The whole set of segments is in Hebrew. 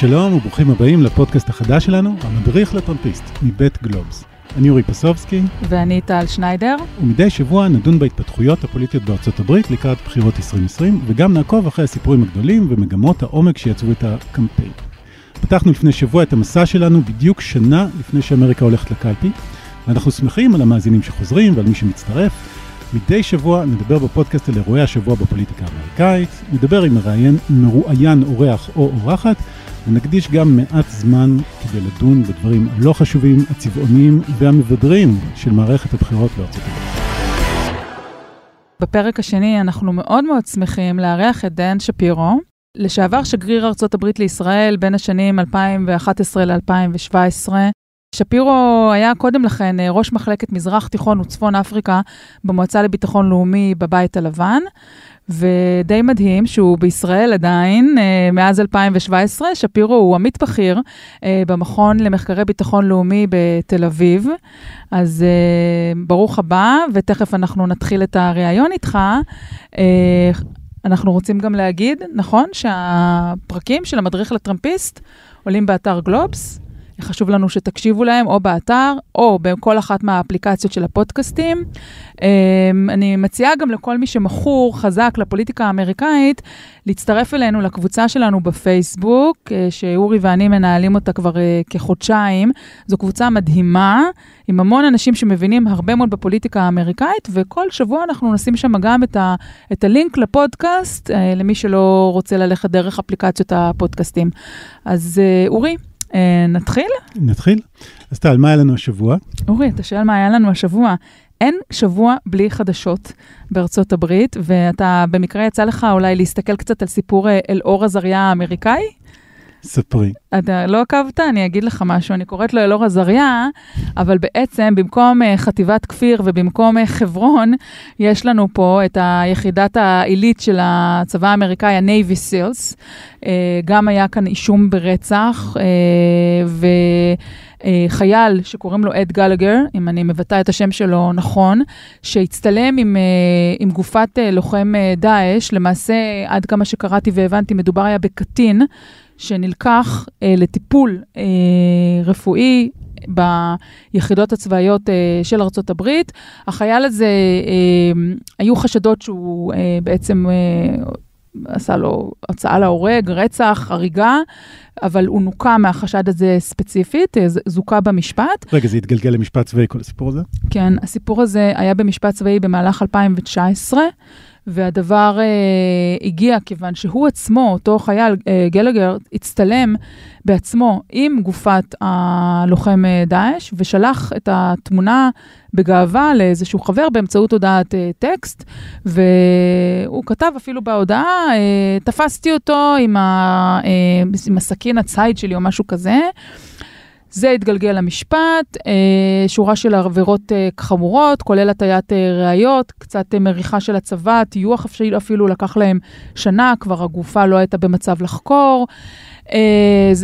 שלום וברוכים הבאים לפודקאסט החדש שלנו, המדריך לטרמפיסט, מבית גלובס. אני אורי פסובסקי. ואני טל שניידר. ומדי שבוע נדון בהתפתחויות הפוליטיות בארצות הברית לקראת בחירות 2020, וגם נעקוב אחרי הסיפורים הגדולים ומגמות העומק שיצרו את הקמפיין. פתחנו לפני שבוע את המסע שלנו בדיוק שנה לפני שאמריקה הולכת לקלפי, ואנחנו שמחים על המאזינים שחוזרים ועל מי שמצטרף. מדי שבוע נדבר בפודקאסט על אירועי השבוע בפוליטיקה האמריקאית, נדבר עם מרואיין אורח או אורחת, ונקדיש גם מעט זמן כדי לדון בדברים הלא חשובים, הצבעוניים והמבדרים של מערכת הבחירות בארצות הברית. בפרק השני אנחנו מאוד מאוד שמחים לארח את דן שפירו, לשעבר שגריר ארצות הברית לישראל בין השנים 2011 ל-2017. שפירו היה קודם לכן אה, ראש מחלקת מזרח תיכון וצפון אפריקה במועצה לביטחון לאומי בבית הלבן, ודי מדהים שהוא בישראל עדיין, אה, מאז 2017, שפירו הוא עמית בכיר אה, במכון למחקרי ביטחון לאומי בתל אביב. אז ברוך הבא, ותכף אנחנו נתחיל את הריאיון איתך. אנחנו רוצים גם להגיד, נכון, שהפרקים של המדריך לטראמפיסט עולים באתר גלובס. חשוב לנו שתקשיבו להם או באתר או בכל אחת מהאפליקציות של הפודקאסטים. אמ, אני מציעה גם לכל מי שמכור חזק לפוליטיקה האמריקאית, להצטרף אלינו לקבוצה שלנו בפייסבוק, אה, שאורי ואני מנהלים אותה כבר אה, כחודשיים. זו קבוצה מדהימה, עם המון אנשים שמבינים הרבה מאוד בפוליטיקה האמריקאית, וכל שבוע אנחנו נשים שם גם את, ה, את הלינק לפודקאסט, אה, למי שלא רוצה ללכת דרך אפליקציות הפודקאסטים. אז אורי, אה, נתחיל? נתחיל. אז טל, מה היה לנו השבוע? אורי, אתה שואל מה היה לנו השבוע. אין שבוע בלי חדשות בארצות הברית, ואתה במקרה יצא לך אולי להסתכל קצת על סיפור אה, אלאור עזריה האמריקאי? ספרי. אתה לא עקבת? אני אגיד לך משהו. אני קוראת לו אלאור עזריה, אבל בעצם במקום uh, חטיבת כפיר ובמקום uh, חברון, יש לנו פה את היחידת העילית של הצבא האמריקאי, ה-Navy Seals. Uh, גם היה כאן אישום ברצח, ו... חייל שקוראים לו אד גלגר, אם אני מבטא את השם שלו נכון, שהצטלם עם, עם גופת לוחם דאעש, למעשה, עד כמה שקראתי והבנתי, מדובר היה בקטין שנלקח אה, לטיפול אה, רפואי ביחידות הצבאיות אה, של הברית. החייל הזה, אה, היו חשדות שהוא אה, בעצם אה, עשה לו הצעה להורג, רצח, הריגה, אבל הוא נוקה מהחשד הזה ספציפית, אה, זוכה במשפט. רגע, זה התגלגל למשפט צבאי, כל הסיפור הזה? כן, הסיפור הזה היה במשפט צבאי במהלך 2019. והדבר אה, הגיע כיוון שהוא עצמו, אותו חייל, אה, גלגר, הצטלם בעצמו עם גופת הלוחם אה, דאעש, ושלח את התמונה בגאווה לאיזשהו חבר באמצעות הודעת אה, טקסט, והוא כתב אפילו בהודעה, אה, תפסתי אותו עם, ה, אה, עם הסכין הציד שלי או משהו כזה. זה התגלגל למשפט, אה, שורה של עבירות אה, חמורות, כולל הטיית אה, ראיות, קצת מריחה של הצבא, טיוח אפילו, לקח להם שנה, כבר הגופה לא הייתה במצב לחקור.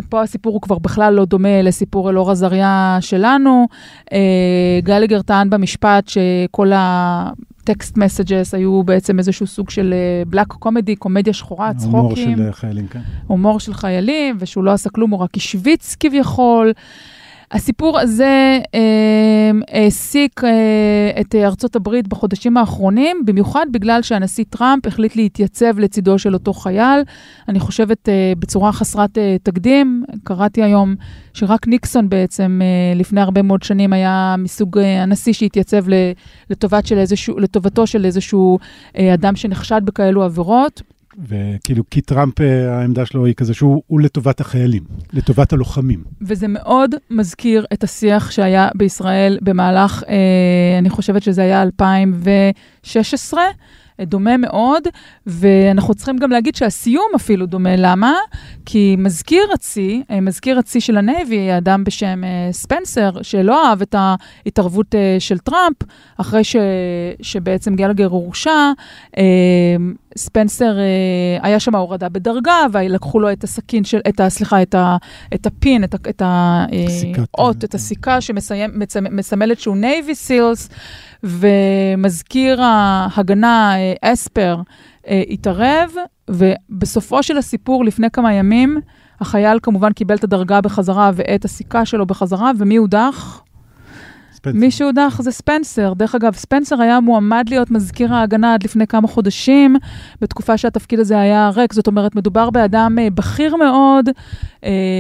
פה הסיפור הוא כבר בכלל לא דומה לסיפור אלאור עזריה שלנו. גליגר טען במשפט שכל ה... טקסט מסג'ס היו בעצם איזשהו סוג של בלק קומדי, קומדיה שחורה, צחוקים. הומור של חיילים, כן. הומור של חיילים, ושהוא לא עשה כלום, הוא רק השוויץ כביכול. הסיפור הזה אה, העסיק אה, את ארצות הברית בחודשים האחרונים, במיוחד בגלל שהנשיא טראמפ החליט להתייצב לצידו של אותו חייל. אני חושבת אה, בצורה חסרת אה, תקדים. קראתי היום שרק ניקסון בעצם לפני הרבה מאוד שנים היה מסוג הנשיא שהתייצב לטובת של איזשהו, לטובתו של איזשהו אדם שנחשד בכאלו עבירות. וכאילו, כי טראמפ, אה, העמדה שלו היא כזה שהוא לטובת החיילים, לטובת הלוחמים. וזה מאוד מזכיר את השיח שהיה בישראל במהלך, אה, אני חושבת שזה היה 2016. דומה מאוד, ואנחנו צריכים גם להגיד שהסיום אפילו דומה. למה? כי מזכיר הצי, אה, מזכיר הצי של ה Navy, אדם בשם אה, ספנסר, שלא אהב את ההתערבות אה, של טראמפ, אחרי ש, שבעצם גלגר הורשע, ספנסר, היה שם הורדה בדרגה, ולקחו לו את הסכין של, את ה... סליחה, את, ה, את הפין, את האות, את הסיכה שמסמלת שהוא Navy SEALs. ומזכיר ההגנה, אה, אספר, אה, התערב, ובסופו של הסיפור, לפני כמה ימים, החייל כמובן קיבל את הדרגה בחזרה ואת הסיכה שלו בחזרה, ומי הודח? ספנסר. מי שהודח זה ספנסר. דרך אגב, ספנסר היה מועמד להיות מזכיר ההגנה עד לפני כמה חודשים, בתקופה שהתפקיד הזה היה ריק. זאת אומרת, מדובר באדם אה, בכיר מאוד,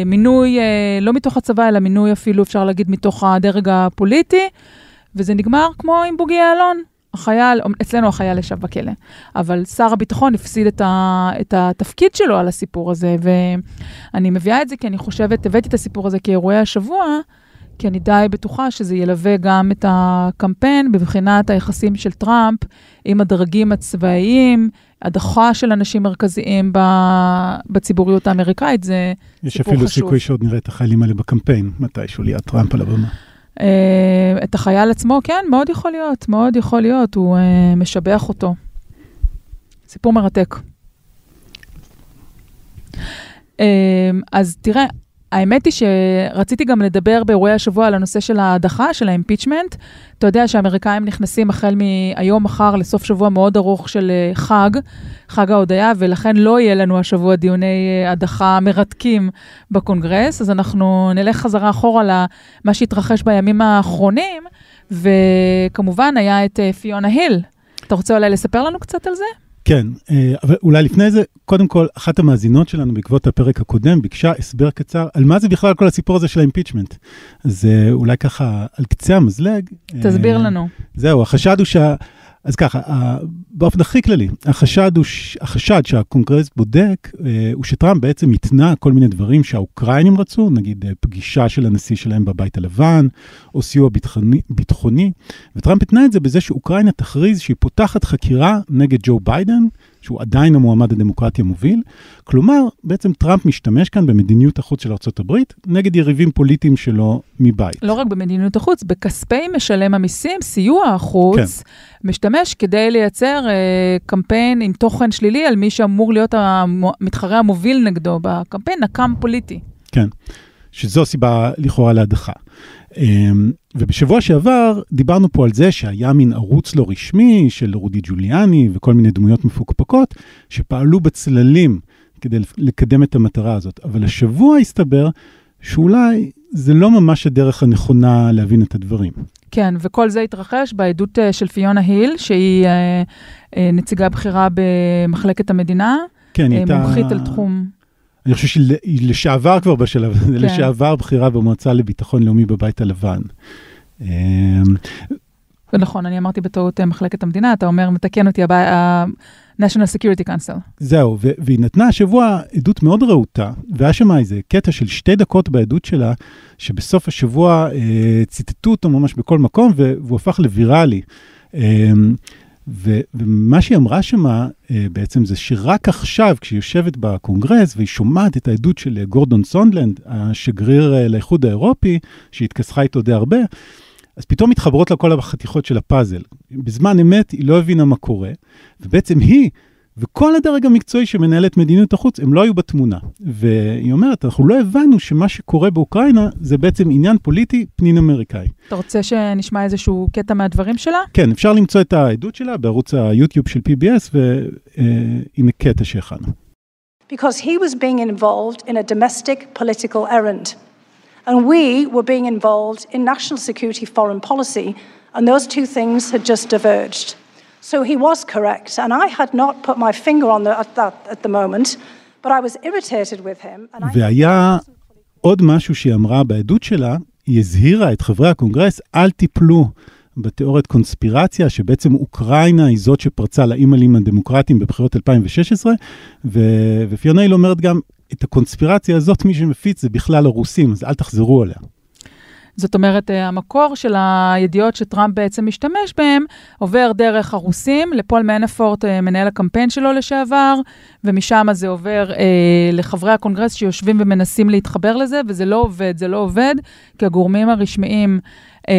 מינוי לא מתוך הצבא, אלא מינוי אפילו, אפשר להגיד, מתוך הדרג הפוליטי, וזה נגמר כמו עם בוגי יעלון. החייל, אצלנו החייל ישב בכלא, אבל שר הביטחון הפסיד את, ה, את התפקיד שלו על הסיפור הזה, ואני מביאה את זה כי אני חושבת, הבאתי את הסיפור הזה כאירועי השבוע, כי אני די בטוחה שזה ילווה גם את הקמפיין בבחינת היחסים של טראמפ עם הדרגים הצבאיים, הדחה של אנשים מרכזיים בציבוריות האמריקאית, זה יש סיפור אפילו חשוב. סיכוי שעוד נראה את החיילים האלה בקמפיין, מתישהו ליד טראמפ על הבמה. אה, את החייל עצמו, כן, מאוד יכול להיות, מאוד יכול להיות, הוא אה, משבח אותו. סיפור מרתק. אה, אז תראה, האמת היא שרציתי גם לדבר באירועי השבוע על הנושא של ההדחה, של האימפיצ'מנט. אתה יודע שהאמריקאים נכנסים החל מהיום מחר לסוף שבוע מאוד ארוך של אה, חג, חג ההודיה, ולכן לא יהיה לנו השבוע דיוני אה, הדחה מרתקים בקונגרס, אז אנחנו נלך חזרה אחורה למה שהתרחש בימים האחרונים, וכמובן היה את אה, פיונה היל. אתה רוצה אולי לספר לנו קצת על זה? כן, אה, אבל אולי לפני זה, קודם כל, אחת המאזינות שלנו בעקבות הפרק הקודם ביקשה הסבר קצר על מה זה בכלל כל הסיפור הזה של האימפיצ'מנט. אז אה, אולי ככה, על קצה המזלג. תסביר אה, לנו. זהו, החשד הוא שה... אז ככה, באופן הכי כללי, החשד, הוא. החשד שהקונגרס בודק אה, הוא שטראמפ בעצם התנה כל מיני דברים שהאוקראינים רצו, נגיד אה, פגישה של הנשיא שלהם בבית הלבן, או סיוע ביטחוני, ביטחוני, וטראמפ התנה את זה בזה שאוקראינה תכריז שהיא פותחת חקירה נגד ג'ו ביידן, שהוא עדיין המועמד הדמוקרטי המוביל. כלומר, בעצם טראמפ משתמש כאן במדיניות החוץ של ארה"ב נגד יריבים פוליטיים שלו מבית. לא רק במדיניות החוץ, בכספי משלם המיסים, סיוע החוץ, כן. משתמש כדי לייצר אה, קמפיין עם תוכן שלילי על מי שאמור להיות המתחרה המוביל נגדו בקמפיין, נקם פוליטי. כן, שזו סיבה לכאורה להדחה. ובשבוע שעבר דיברנו פה על זה שהיה מין ערוץ לא רשמי של רודי ג'וליאני וכל מיני דמויות מפוקפקות שפעלו בצללים כדי לקדם את המטרה הזאת. אבל השבוע הסתבר שאולי זה לא ממש הדרך הנכונה להבין את הדברים. כן, וכל זה התרחש בעדות אה, של פיונה היל, שהיא אה, אה, נציגה בכירה במחלקת המדינה, כן, אה, הייתה... מומחית על תחום. אני חושב שהיא לשעבר כבר בשלב הזה, כן. לשעבר בכירה במועצה לביטחון לאומי בבית הלבן. נכון, אני אמרתי בטעות אה, מחלקת המדינה, אתה אומר, מתקן אותי, ה-National Security Council. זהו, והיא נתנה השבוע עדות מאוד רהוטה, והיה שם איזה קטע של שתי דקות בעדות שלה, שבסוף השבוע אה, ציטטו אותו ממש בכל מקום, והוא הפך לוויראלי. אה, ו- ומה שהיא אמרה שמה אה, בעצם זה שרק עכשיו, כשהיא יושבת בקונגרס והיא שומעת את העדות של אה, גורדון סונדלנד, השגריר אה, לאיחוד האירופי, שהתכסחה איתו די הרבה, אז פתאום מתחברות לה כל החתיכות של הפאזל. בזמן אמת היא לא הבינה מה קורה, ובעצם היא וכל הדרג המקצועי שמנהל את מדיניות החוץ, הם לא היו בתמונה. והיא אומרת, אנחנו לא הבנו שמה שקורה באוקראינה זה בעצם עניין פוליטי פנים-אמריקאי. אתה רוצה שנשמע איזשהו קטע מהדברים שלה? כן, אפשר למצוא את העדות שלה בערוץ היוטיוב של PBS, והנה קטע שהכנו. because he was being involved in a domestic political errand. And we were being involved in national security foreign policy, and those two things had just diverged. So he was correct, and I had not put my finger on the, at that at the moment, but I was irritated with him. And I והיה עוד משהו שהיא אמרה בעדות שלה, היא הזהירה את חברי הקונגרס, אל תיפלו בתיאוריית קונספירציה, שבעצם אוקראינה היא זאת שפרצה לאימיילים הדמוקרטיים בבחירות 2016, ו- ופיונה היל אומרת גם, את הקונספירציה הזאת, מי שמפיץ זה בכלל הרוסים, אז אל תחזרו עליה. זאת אומרת, אה, המקור של הידיעות שטראמפ בעצם משתמש בהם עובר דרך הרוסים, לפול מנפורט, אה, מנהל הקמפיין שלו לשעבר, ומשם זה עובר אה, לחברי הקונגרס שיושבים ומנסים להתחבר לזה, וזה לא עובד, זה לא עובד, כי הגורמים הרשמיים אה,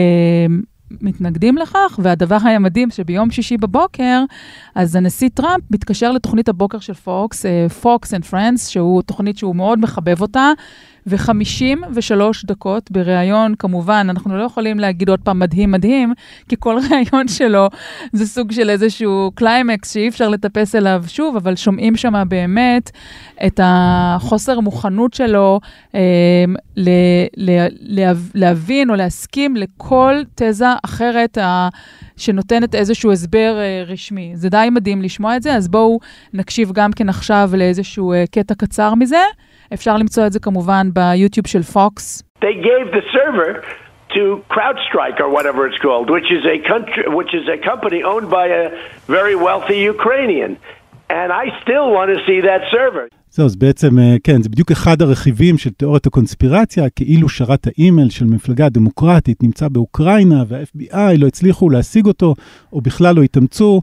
מתנגדים לכך, והדבר היה מדהים שביום שישי בבוקר, אז הנשיא טראמפ מתקשר לתוכנית הבוקר של פוקס, פוקס and Friends, שהוא תוכנית שהוא מאוד מחבב אותה, ו-53 דקות בריאיון, כמובן, אנחנו לא יכולים להגיד עוד פעם מדהים מדהים, כי כל ריאיון שלו זה סוג של איזשהו קליימקס שאי אפשר לטפס אליו שוב, אבל שומעים שם באמת את החוסר מוכנות שלו אה, ל- ל- לה- להבין או להסכים לכל תזה אחרת. ה- שנותנת איזשהו הסבר uh, רשמי. זה די מדהים לשמוע את זה, אז בואו נקשיב גם כן עכשיו לאיזשהו uh, קטע קצר מזה. אפשר למצוא את זה כמובן ביוטיוב של פוקס. They gave the server to CrowdStrike or whatever it's called, which is a country, which is a company owned by a very wealthy Ukrainian. And I still want to see that server. זהו, אז בעצם, אה, כן, זה בדיוק אחד הרכיבים של תיאוריית הקונספירציה, כאילו שרת האימייל של מפלגה דמוקרטית נמצא באוקראינה, וה-FBI לא הצליחו להשיג אותו, או בכלל לא התאמצו.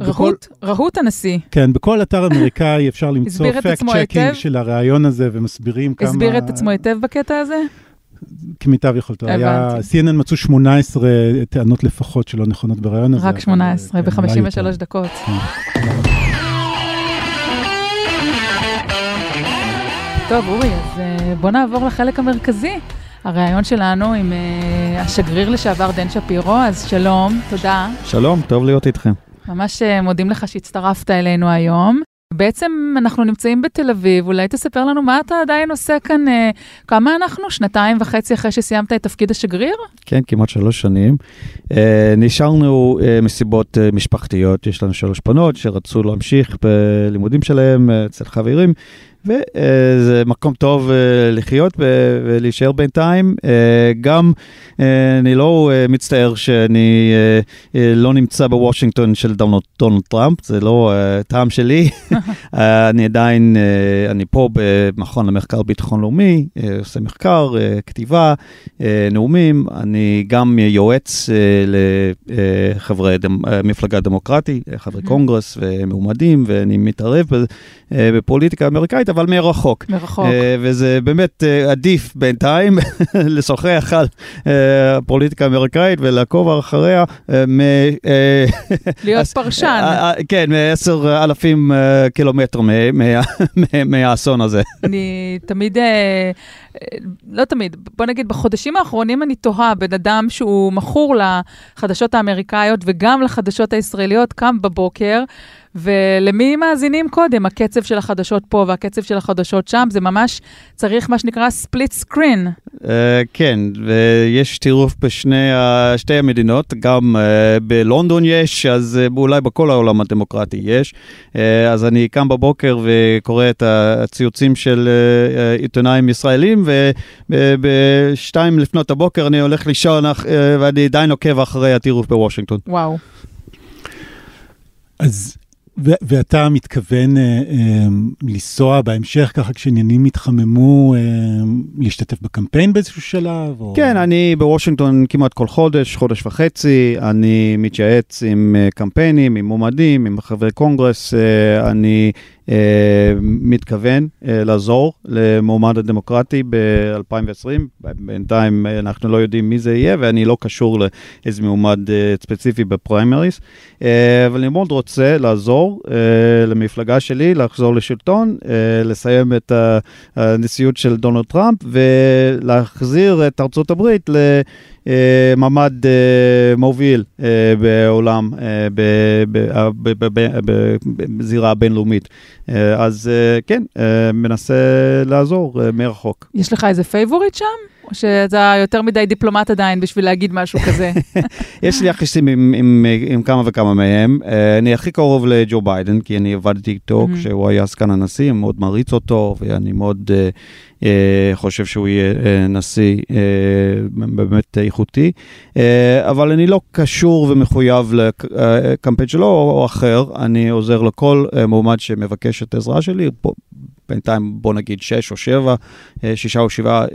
רהוט, רהוט הנשיא. כן, בכל אתר אמריקאי אפשר למצוא fact checking של הרעיון הזה, ומסבירים כמה... הסביר את עצמו היטב בקטע הזה? כמיטב יכולתו. היה, הבנתי. CNN מצאו 18 טענות לפחות שלא נכונות ברעיון הזה. רק אבל, 18, כן, אולי יותר. ב-53 דקות. טוב, אורי, אז אה, בוא נעבור לחלק המרכזי. הריאיון שלנו עם אה, השגריר לשעבר דן שפירו, אז שלום, תודה. שלום, טוב להיות איתכם. ממש אה, מודים לך שהצטרפת אלינו היום. בעצם אנחנו נמצאים בתל אביב, אולי תספר לנו מה אתה עדיין עושה כאן, אה, כמה אנחנו? שנתיים וחצי אחרי שסיימת את תפקיד השגריר? כן, כמעט שלוש שנים. אה, נשארנו אה, מסיבות אה, משפחתיות, יש לנו שלוש בנות שרצו להמשיך בלימודים שלהם אה, אצל חברים, וזה מקום טוב אה, לחיות ולהישאר בינתיים. אה, גם אה, אני לא מצטער שאני לא נמצא בוושינגטון של דונלד טראמפ, זה לא טעם שלי. אה, אני עדיין, אה, אני פה במכון למחקר ביטחון לאומי, אה, עושה מחקר, כתיבה, נאומים. אני גם יועץ לחברי דמ- מפלגה דמוקרטית, אה, חברי. קונגרס ומועמדים, ואני מתערב בפוליטיקה האמריקאית, אבל מרחוק. מרחוק. וזה באמת עדיף בינתיים לשוחח על הפוליטיקה האמריקאית ולעקוב אחריה מ... להיות פרשן. כן, מעשר אלפים אה, קילומטר מה- מה- מה- מהאסון הזה. אני תמיד, אה, לא תמיד, בוא נגיד, בחודשים האחרונים אני תוהה, בן אדם שהוא מכור לחדשות האמריקאיות וגם לחדשות הישראליות, קם בבוקר, ולמי מאזינים קודם? הקצב של החדשות פה והקצב של החדשות שם, זה ממש צריך מה שנקרא ספליט סקרין. אה, כן, ויש טירוף בשני ה- שתי המדינות, גם אה, בלונדון יש, אז אה, אולי בכל העולם הדמוקרטי יש. אה, אז אני קם בבוקר וקורא את הציוצים של אה, אה, עיתונאים ישראלים, ובשתיים לפנות הבוקר אני הולך לישון, אה, ואני עדיין עוקב אחרי הטירוף בוושינגטון. וואו. אז, ו- ואתה מתכוון אה, אה, לנסוע בהמשך ככה כשעניינים יתחממו, אה, להשתתף בקמפיין באיזשהו שלב? או... כן, אני בוושינגטון כמעט כל חודש, חודש וחצי, אני מתייעץ עם אה, קמפיינים, עם מועמדים, עם חברי קונגרס, אה, אני מתכוון אה, לעזור למועמד הדמוקרטי ב-2020. בינתיים אה, אנחנו לא יודעים מי זה יהיה, ואני לא קשור לאיזה מועמד אה, ספציפי בפריימריס, אה, אבל אני מאוד רוצה לעזור אה, למפלגה שלי לחזור לשלטון, אה, לסיים את. הנשיאות של דונלד טראמפ ולהחזיר את ארצות הברית למעמד אה, מוביל בעולם, בזירה הבינלאומית. אה, אז אה, כן, אה, מנסה לעזור מרחוק. יש לך איזה favorite שם? או שאתה יותר מדי דיפלומט עדיין בשביל להגיד משהו כזה? יש לי יחסים עם, עם, עם כמה וכמה מהם. אני הכי קרוב לג'ו ביידן, כי אני עבדתי איתו Mhm. כשהוא היה סגן הנשיא, אני מאוד מעריץ אותו, ואני מאוד חושב שהוא יהיה אה, נשיא אה, באמת איכותי. אה, אבל אני לא קשור ומחויב לקמפיין שלו או, אחר, אני עוזר לכל אה, מועמד שמבקש את העזרה שלי. בינתיים בוא נגיד שש או שבע, אה, שישה או שבעה אה,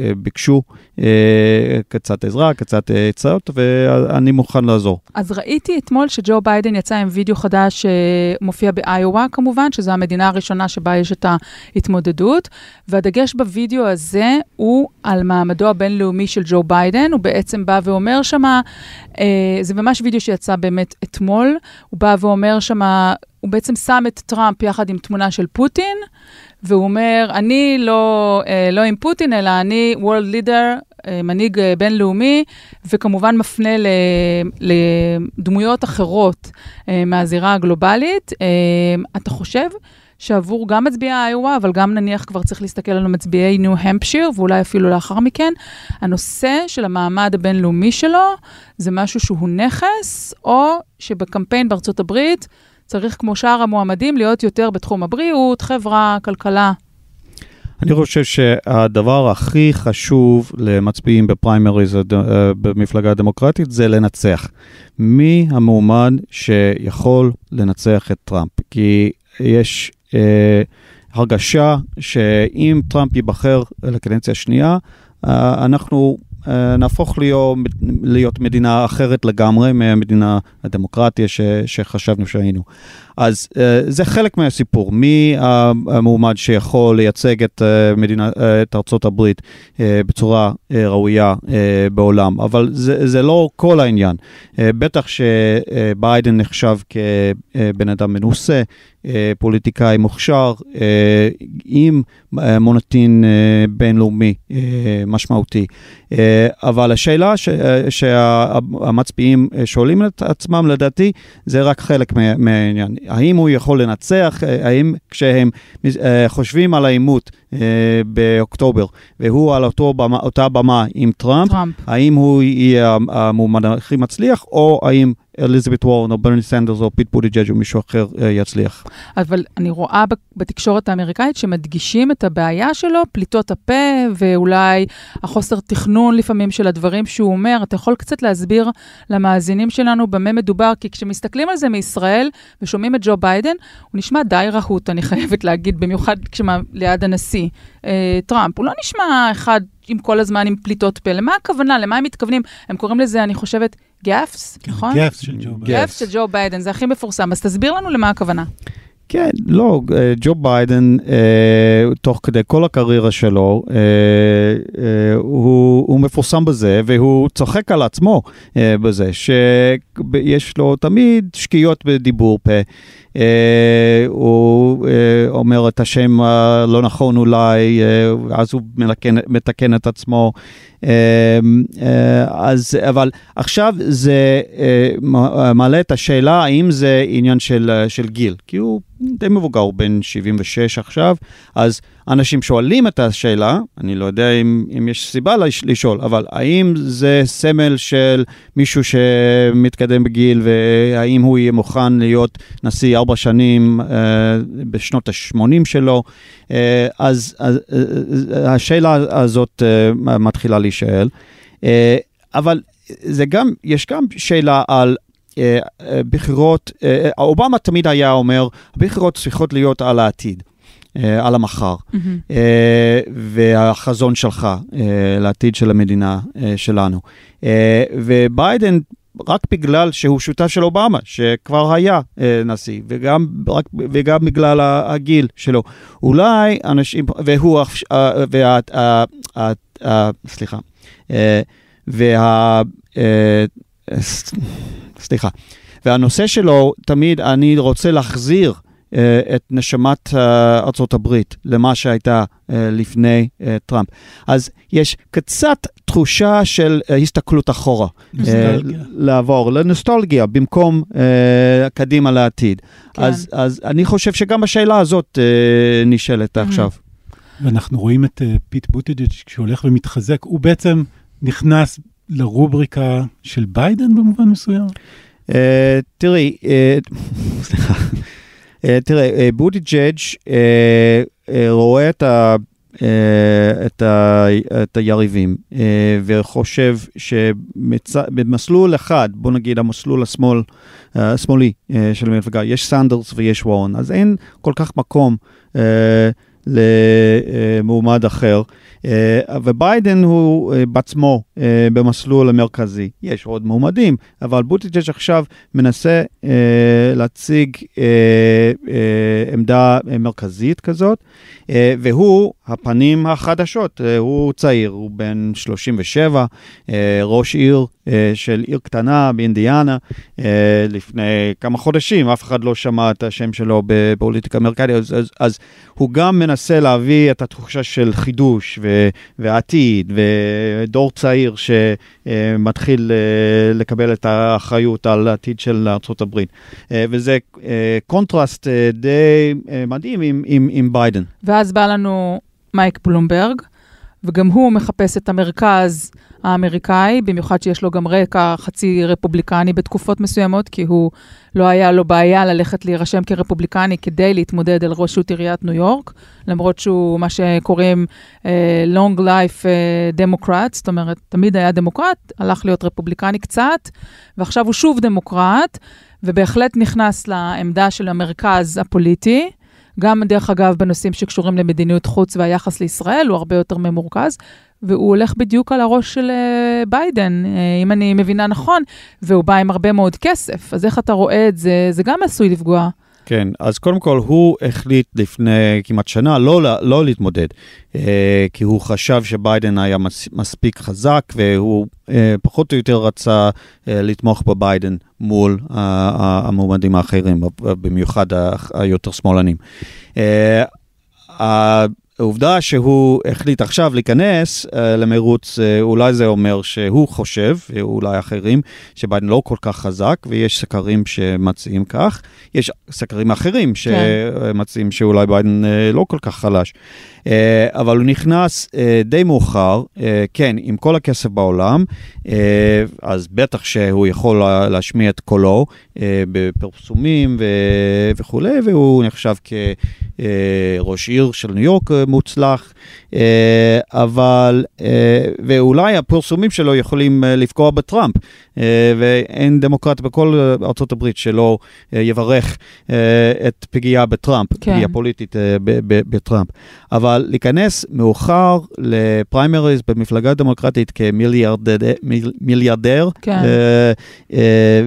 אה, ביקשו אה, קצת עזרה, קצת אה, עצות, ואני מוכן לעזור. אז ראיתי אתמול שג'ו ביידן יצא עם וידאו חדש שמופיע באיואה כמובן, שזו המדינה הראשונה שבה יש את ההתמודדות, והדגש בוידאו הזה הוא על מעמדו הבינלאומי של ג'ו ביידן, הוא בעצם בא ואומר שמה, אה, זה ממש וידאו שיצא באמת אתמול, הוא בא ואומר שמה, הוא בעצם שם את טראמפ יחד עם תמונה של פוטין, והוא אומר, אני לא, אה, לא עם פוטין, אלא אני World Leader, אה, מנהיג אה, בינלאומי, וכמובן מפנה לדמויות אחרות מהזירה הגלובלית. אתה חושב שעבור גם מצביעי איואה, אבל גם נניח כבר צריך להסתכל על מצביעי ניו-המפשיר, ואולי אפילו לאחר מכן, הנושא של המעמד הבינלאומי שלו זה משהו שהוא נכס, או שבקמפיין בארצות הברית צריך, כמו שאר המועמדים, להיות יותר בתחום הבריאות, חברה, כלכלה. אני חושב שהדבר הכי חשוב למצביעים בפריימריז אה, במפלגה הדמוקרטית זה לנצח. מי המועמד שיכול לנצח את טראמפ? כי יש אה, הרגשה שאם טראמפ ייבחר לקדנציה שנייה, אה, אנחנו נהפוך להיות, להיות מדינה אחרת לגמרי מהמדינה הדמוקרטיה ש, שחשבנו שהיינו. אז uh, זה חלק מהסיפור, מי המועמד שיכול לייצג את, uh, מדינה, uh, את ארצות הברית בצורה ראויה בעולם, אבל זה, זה לא כל העניין. בטח שביידן נחשב כבן אדם מנוסה, פוליטיקאי מוכשר, עם מונטין בינלאומי משמעותי. אבל השאלה ש, שהמצביעים שואלים את עצמם, לדעתי, זה רק חלק מהעניין. האם הוא יכול לנצח, אה, האם כשהם אה, חושבים על העימות באוקטובר, והוא על אותו במה, אותה במה עם טראמפ, טראמפ, האם הוא יהיה המועמד הכי מצליח, או האם אליזבת וורן או ברני סנדרס או פיט בוטיג'ג' או מישהו אחר אה, יצליח. אבל אני רואה בתקשורת האמריקאית שמדגישים את הבעיה שלו, פליטות הפה ואולי החוסר תכנון לפעמים של הדברים שהוא אומר. אתה יכול קצת להסביר למאזינים שלנו במה מדובר? כי כשמסתכלים על זה מישראל ושומעים את ג'ו ביידן, הוא נשמע די רהוט, אני חייבת להגיד, במיוחד כשליד הנשיא אה, טראמפ. הוא לא נשמע אחד עם כל הזמן עם פליטות פה. למה הכוונה? למה הם מתכוונים? הם קוראים לזה, אני חושבת, gaffes, כן, נכון? gaffes של ג'ו ביידן. gaffes של ג'ו ביידן, זה הכי מפורסם. אז תסביר לנו למה הכוונה. כן, לא, אה, ג'ו ביידן, אה, תוך כדי כל הקריירה שלו, אה, אה, הוא, הוא מפורסם בזה, והוא צוחק על עצמו אה, בזה, שיש לו תמיד שקיעות בדיבור פה. אה, הוא אה, אומר את השם הלא נכון אולי, אה, אז הוא מתקן, מתקן את עצמו. אז, אבל עכשיו זה מעלה את השאלה האם זה עניין של, של גיל, כי הוא די מבוגר, הוא בן 76 עכשיו, אז אנשים שואלים את השאלה, אני לא יודע אם, אם יש סיבה לשאול, אבל האם זה סמל של מישהו שמתקדם בגיל, והאם הוא יהיה מוכן להיות נשיא ארבע שנים uh, בשנות ה-80 שלו? Uh, אז, אז uh, השאלה הזאת uh, מתחילה להישאל. Uh, אבל זה גם, יש גם שאלה על uh, uh, בחירות, uh, אובמה תמיד היה אומר, הבחירות צריכות להיות על העתיד. אה, על המחר, mm-hmm. אה, והחזון שלך אה, לעתיד של המדינה שלנו. וביידן, רק בגלל שהוא שותף של אובמה, שכבר היה נשיא, וגם, רק, וגם בגלל הגיל שלו. אולי אנשים, והוא, וה, סליחה, וה, סליחה, והנושא שלו, תמיד אני רוצה להחזיר אה, את נשמת אה, ארצות הברית למה שהייתה אה, לפני טראמפ. אז יש קצת תחושה של הסתכלות אחורה. נוסטלגיה. לעבור לנוסטלגיה במקום קדימה לעתיד. כן. אז, אז אני חושב שגם השאלה הזאת נשאלת mm-hmm. עכשיו. ואנחנו רואים את פיט בוטיג'ג' כשהולך ומתחזק, הוא בעצם נכנס לרובריקה של ביידן במובן מסוים? תראי, סליחה. אה, תראה, אה, בוטיג'ג' אה, רואה את ה... את, ה, את היריבים וחושב שבמסלול אחד, בוא נגיד המסלול השמאל, השמאלי של המפלגה, יש סנדרס ויש וורן, אז אין כל כך מקום למועמד אחר. אה, וביידן הוא אה, בעצמו אה, במסלול המרכזי. יש עוד מועמדים, אבל בוטיג'ש עכשיו מנסה להציג עמדה מרכזית כזאת, והוא הפנים החדשות, הוא צעיר, הוא בן 37, ראש עיר של עיר קטנה באינדיאנה לפני כמה חודשים, אף אחד לא שמע את השם שלו בפוליטיקה אמריקאית, אז, אז, אז הוא גם מנסה להביא את התחושה של חידוש ו, ועתיד ודור צעיר שמתחיל לקבל את האחריות על העתיד של ארה"ב. וזה קונטרסט די מדהים עם, עם, עם ביידן. ואז בא לנו מייק בלומברג, וגם הוא מחפש את המרכז האמריקאי, במיוחד שיש לו גם רקע חצי רפובליקני בתקופות מסוימות, כי הוא לא היה לו בעיה ללכת להירשם כרפובליקני כדי להתמודד על ראשות עיריית ניו יורק, למרות שהוא מה שקוראים uh, long life uh, democrat, זאת אומרת, תמיד היה דמוקרט, הלך להיות רפובליקני קצת, ועכשיו הוא שוב דמוקרט, ובהחלט נכנס לעמדה של המרכז הפוליטי. גם, דרך אגב, בנושאים שקשורים למדיניות חוץ והיחס לישראל, הוא הרבה יותר ממורכז, והוא הולך בדיוק על הראש של uh, ביידן, uh, אם אני מבינה נכון, והוא בא עם הרבה מאוד כסף. אז איך אתה רואה את זה? זה גם עשוי לפגוע. כן, אז קודם כל הוא החליט לפני כמעט שנה לא, לא להתמודד, אה, כי הוא חשב שביידן היה מס, מספיק חזק והוא אה, פחות או יותר רצה אה, לתמוך בביידן מול אה, המועמדים האחרים, במיוחד היותר שמאלנים. אה, העובדה שהוא החליט עכשיו להיכנס uh, למרוץ, uh, אולי זה אומר שהוא חושב, ואולי אחרים, שביידן לא כל כך חזק, ויש סקרים שמציעים כך. יש סקרים אחרים כן. שמציעים כן. שאולי ביידן uh, לא כל כך חלש. Uh, אבל הוא נכנס uh, די מאוחר, uh, כן, עם כל הכסף בעולם, uh, אז בטח שהוא יכול להשמיע את קולו uh, בפרסומים ו- וכולי, והוא נחשב כראש עיר של ניו יורק מוצלח, uh, אבל, uh, ואולי הפרסומים שלו יכולים uh, לפגוע בטראמפ, ואין דמוקרט בכל ארה"ב שלא יברך את פגיעה בטראמפ, כן. פגיעה פוליטית בטראמפ. אבל להיכנס מאוחר לפריימריז במפלגה דמוקרטית כמיליארדר, כן. אה, אה,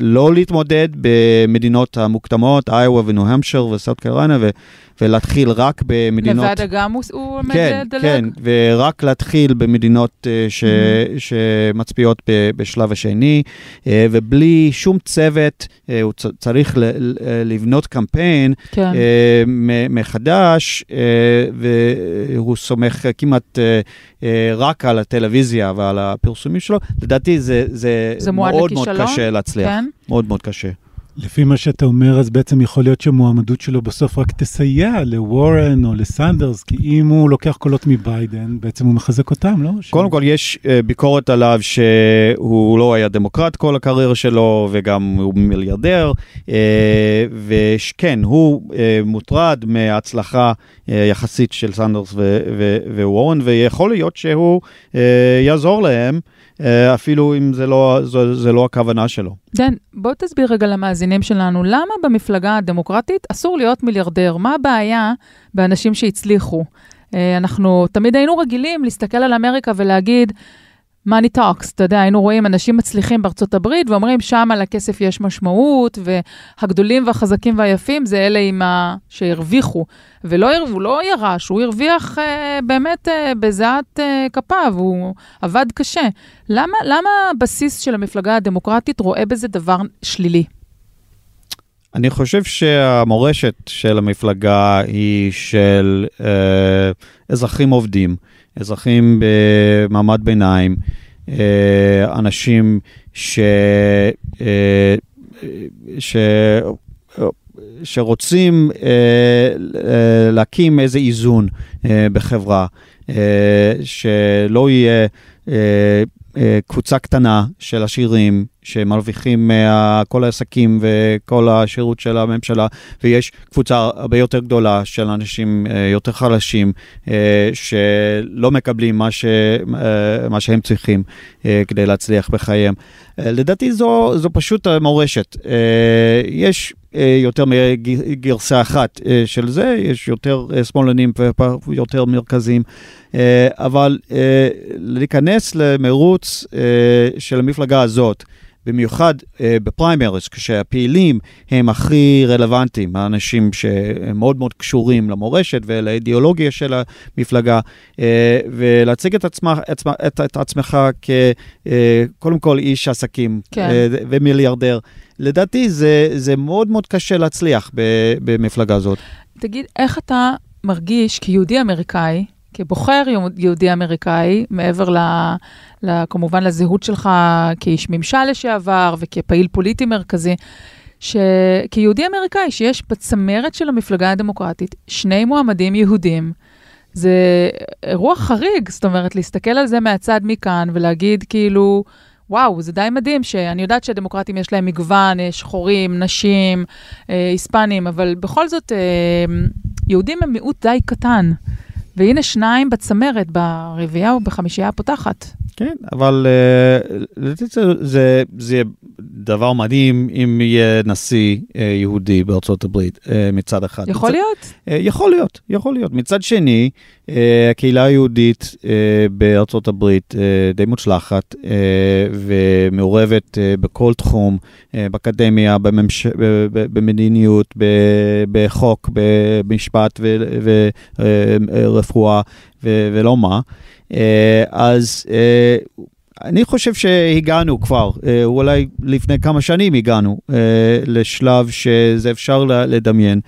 ולא להתמודד במדינות המוקדמות, איואה וניו-המשר וסאוט קרוליינה, ולהתחיל רק במדינות... נבדה גם הוא עומד כן, לדלג? כן, ורק להתחיל במדינות uh, ש, mm-hmm. שמצביעות ב, בשלב השני, uh, ובלי שום צוות, uh, הוא צריך לבנות קמפיין כן. מחדש, והוא סומך כמעט רק על הטלוויזיה ועל הפרסומים שלו. לדעתי זה, זה, זה מאוד מאוד קשה להצליח. כן? מאוד מאוד קשה. לפי מה שאתה אומר, אז בעצם יכול להיות שהמועמדות שלו בסוף רק תסייע לוורן או לסנדרס, כי אם הוא לוקח קולות מביידן, בעצם הוא מחזק אותם, לא? קודם ש... כל, יש uh, ביקורת עליו שהוא לא היה דמוקרט כל הקריירה שלו, וגם הוא מיליארדר, uh, וכן, הוא uh, מוטרד מההצלחה יחסית של סנדרס ווורן, ויכול להיות שהוא יעזור להם. אה, אפילו אם זה לא, זה, זה לא הכוונה שלו. דן, בוא תסביר רגע למאזינים שלנו, למה במפלגה הדמוקרטית אסור להיות מיליארדר? מה הבעיה באנשים שהצליחו? אה, אנחנו תמיד היינו רגילים להסתכל על אמריקה ולהגיד, money talks, אתה יודע, היינו רואים אנשים מצליחים בארצות הברית ואומרים, שם על הכסף יש משמעות, והגדולים והחזקים והיפים זה אלה עם ה... שהרוויחו. ולא הוא לא ירש, הוא הרוויח אה, באמת אה, בזיעת אה, כפיו, הוא עבד קשה. למה, למה הבסיס של המפלגה הדמוקרטית רואה בזה דבר שלילי? אני חושב שהמורשת של המפלגה היא של אה, אזרחים עובדים. אזרחים במעמד ביניים, אה, אנשים ש... אה, ש... שרוצים אה, להקים איזה איזון בחברה, שלא יהיה קבוצה קטנה של עשירים שמרוויחים מכל העסקים וכל השירות של הממשלה, ויש קבוצה הרבה יותר גדולה של אנשים אה, יותר חלשים, אה, שלא מקבלים מה, ש, אה, מה שהם צריכים כדי להצליח בחייהם. לדעתי זו, זו פשוט מורשת. יש יותר מגרסה אחת של זה, יש יותר שמאלנים ויותר מרכזיים, אבל להיכנס למרוץ של המפלגה הזאת, במיוחד אה, בפריימריז, כשהפעילים הם הכי רלוונטיים, האנשים שהם מאוד מאוד קשורים למורשת ולאידיאולוגיה של המפלגה, אה, ולהציג את, עצמה, עצמה, את, את עצמך כקודם אה, כל איש עסקים כן. אה, ומיליארדר. לדעתי זה, זה מאוד מאוד קשה להצליח במפלגה הזאת. תגיד, איך אתה מרגיש כיהודי אמריקאי, כבוחר יהוד- יהודי אמריקאי, מעבר ל, ל, כמובן לזהות שלך כאיש ממשל לשעבר וכפעיל פוליטי מרכזי, שכיהודי אמריקאי שיש בצמרת של המפלגה הדמוקרטית שני מועמדים יהודים, זה אירוע חריג, זאת אומרת, להסתכל על זה מהצד מכאן ולהגיד כאילו, וואו, זה די מדהים שאני יודעת שהדמוקרטים יש להם מגוון, אה, שחורים, נשים, אה, היספנים, אבל בכל זאת, אה, יהודים הם מיעוט די קטן. והנה שניים בצמרת, ברביעייה או בחמישייה הפותחת. כן, אבל אה, זה, יהיה דבר מדהים אם יהיה נשיא אה, יהודי בארצות הברית אה, מצד אחד. יכול להיות? יכול להיות, יכול להיות. מצד שני, הקהילה היהודית בארצות הברית די מוצלחת ומעורבת בכל תחום, באקדמיה, בממש... במדיניות, בחוק, במשפט ורפואה ולא מה. אה, אז אה, אני חושב שהגענו כבר, אה, אולי לפני כמה שנים הגענו לשלב שזה אפשר לדמיין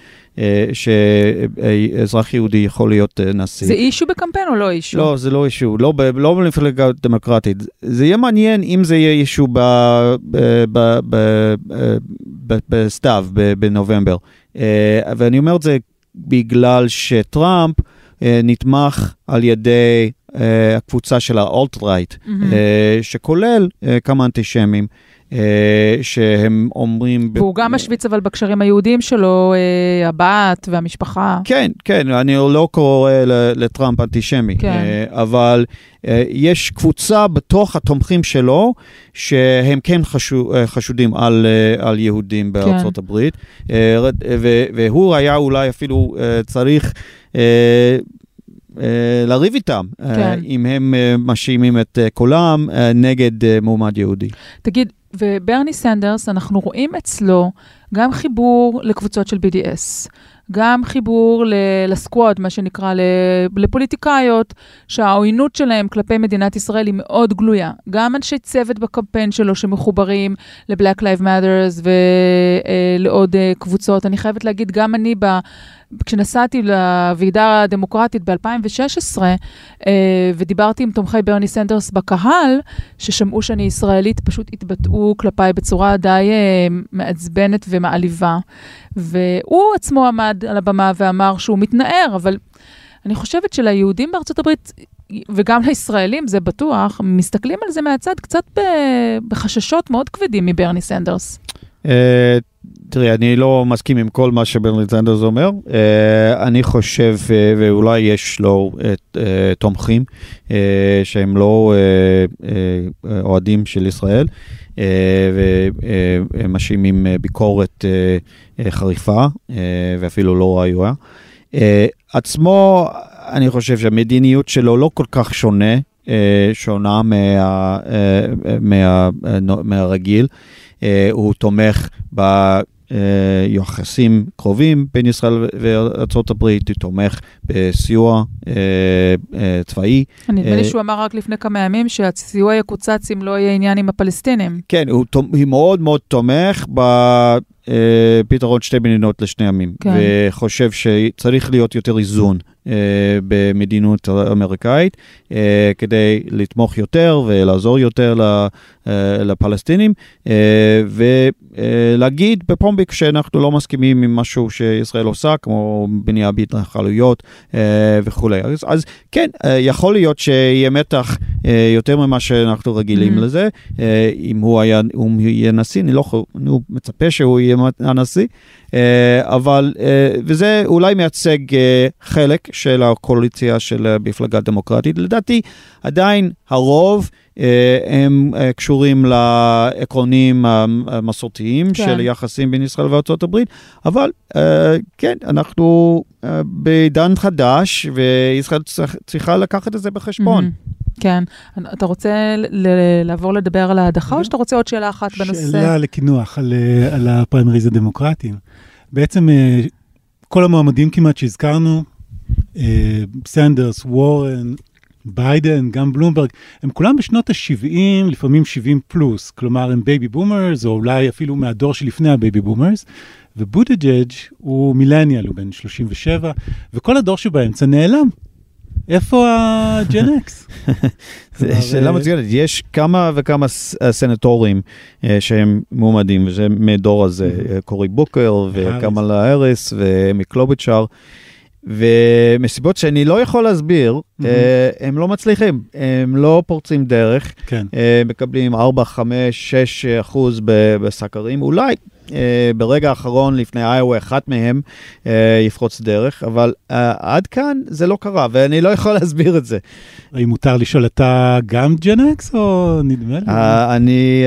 שאזרח יהודי יכול להיות נשיא. זה אישו בקמפיין או לא אישו? לא, זה לא אישו, לא, לא במפלגה דמוקרטית. זה יהיה מעניין אם זה יהיה אישו ב- ב- ב- ב- ב- בסתיו, בנובמבר. ואני אומר את זה בגלל שטראמפ נתמך על ידי אה, הקבוצה של האולט-רייט. אה, שכולל אה, כמה אנטישמים. אה, שהם אומרים... ב- והוא גם משוויץ אבל בקשרים היהודיים שלו, אה, הבת והמשפחה. כן, כן, אני לא קורא לטראמפ אנטישמי, כן. אה, אבל אה, יש קבוצה בתוך התומכים שלו שהם כן חשו, אה, חשודים על, אה, על יהודים בארצות הברית, אה, ר- ו- והוא היה אולי אפילו אה, צריך... אה, אה, לריב איתם, אה, כן. אם הם מאשימים את קולם נגד מועמד יהודי. תגיד, וברני סנדרס, אנחנו רואים אצלו גם חיבור לקבוצות של BDS, גם חיבור ל- לסקוואד, מה שנקרא, לפוליטיקאיות, שהעוינות שלהם כלפי מדינת ישראל היא מאוד גלויה. גם אנשי צוות בקמפיין שלו שמחוברים ל-Black Lives Matters ולעוד קבוצות. אני חייבת להגיד, גם אני, ב- כשנסעתי לוועידה הדמוקרטית ב-2016, אה, ודיברתי עם תומכי ברני סנדרס בקהל, ששמעו שאני ישראלית, פשוט התבטאו כלפיי בצורה די אה, מעצבנת ומעליבה. והוא עצמו עמד על הבמה ואמר שהוא מתנער, אבל אני חושבת שליהודים בארצות הברית, וגם לישראלים, זה בטוח, מסתכלים על זה מהצד קצת בחששות מאוד כבדים מברני סנדרס. תראי, אני לא מסכים עם כל מה שברני סנדרס אומר. אה, אני חושב, אה, ואולי יש לו אה, תומכים שהם לא אוהדים של ישראל, והם מאשימים אה, ביקורת חריפה, ואפילו לא ראויה. אה, עצמו, אני חושב שהמדיניות שלו לא כל כך שונה, שונה מה, מה, מה, מהרגיל. הוא תומך ביחסים קרובים בין ישראל וארה"ב, הוא תומך בסיוע אה, אה, צבאי. נדמה לי אה, שהוא אמר רק לפני כמה ימים שהסיוע יקוצץ אם לא יהיה עניין עם הפלסטינים. כן, הוא, הוא מאוד מאוד תומך בפתרון שתי מדינות לשני עמים, כן. וחושב שצריך להיות יותר איזון אה, במדינות האמריקאית, אה, כדי לתמוך יותר ולעזור יותר ל- אה, לפלסטינים, אה, ולהגיד בפומביק שאנחנו לא מסכימים עם משהו שישראל עושה, כמו בנייה בהתנחלויות אה, וכולי. אז, אז כן, אה, יכול להיות שיהיה מתח אה, יותר ממה שאנחנו רגילים Mhm. לזה. אה, אם הוא היה, הוא יהיה נשיא, אני לא חו- אני מצפה שהוא יהיה הנשיא, אה, אבל, אה, וזה אולי מייצג אה, חלק של הקואליציה של המפלגה הדמוקרטית. לדעתי, עדיין הרוב הם אה, קשורים לעקרונים המסורתיים כן. של יחסים בין ישראל וארצות הברית, אבל אה, כן, אנחנו אה, בעידן חדש, וישראל צריכה לקחת את זה בחשבון. מהמם. כן. אתה רוצה ל- לעבור לדבר על ההדחה, או שאתה רוצה עוד שאלה אחת בנושא? שאלה לקינוח על, אה, על הפריימריז הדמוקרטיים. בעצם אה, כל המועמדים כמעט שהזכרנו, אה, סנדרס, וורן, ביידן, גם בלומברג, הם כולם בשנות ה-70, לפעמים 70 פלוס, כלומר הם baby boomers, או אולי אפילו מהדור שלפני ה baby boomers, ובוטיג'ג' הוא מילניאל, הוא בן 37, וכל הדור שבאמצע נעלם. איפה ה Gen X? שאלה מצוינת, יש כמה וכמה סנטורים שהם מועמדים, וזה מהדור הזה, קורי בוקר וקמאלה האריס ואיימי קלובושאר. ומסיבות שאני לא יכול להסביר, mm-hmm. הם לא מצליחים, הם לא פורצים דרך, כן. מקבלים 4, 5, 6 אחוז בסקרים, אולי אה, ברגע האחרון לפני איואה, אחת מהם אה, יפרוץ דרך, אבל אה, עד כאן זה לא קרה, ואני לא יכול להסביר את זה. האם מותר לשאול, אתה גם ג'ן אקס או נדמה לי? אני,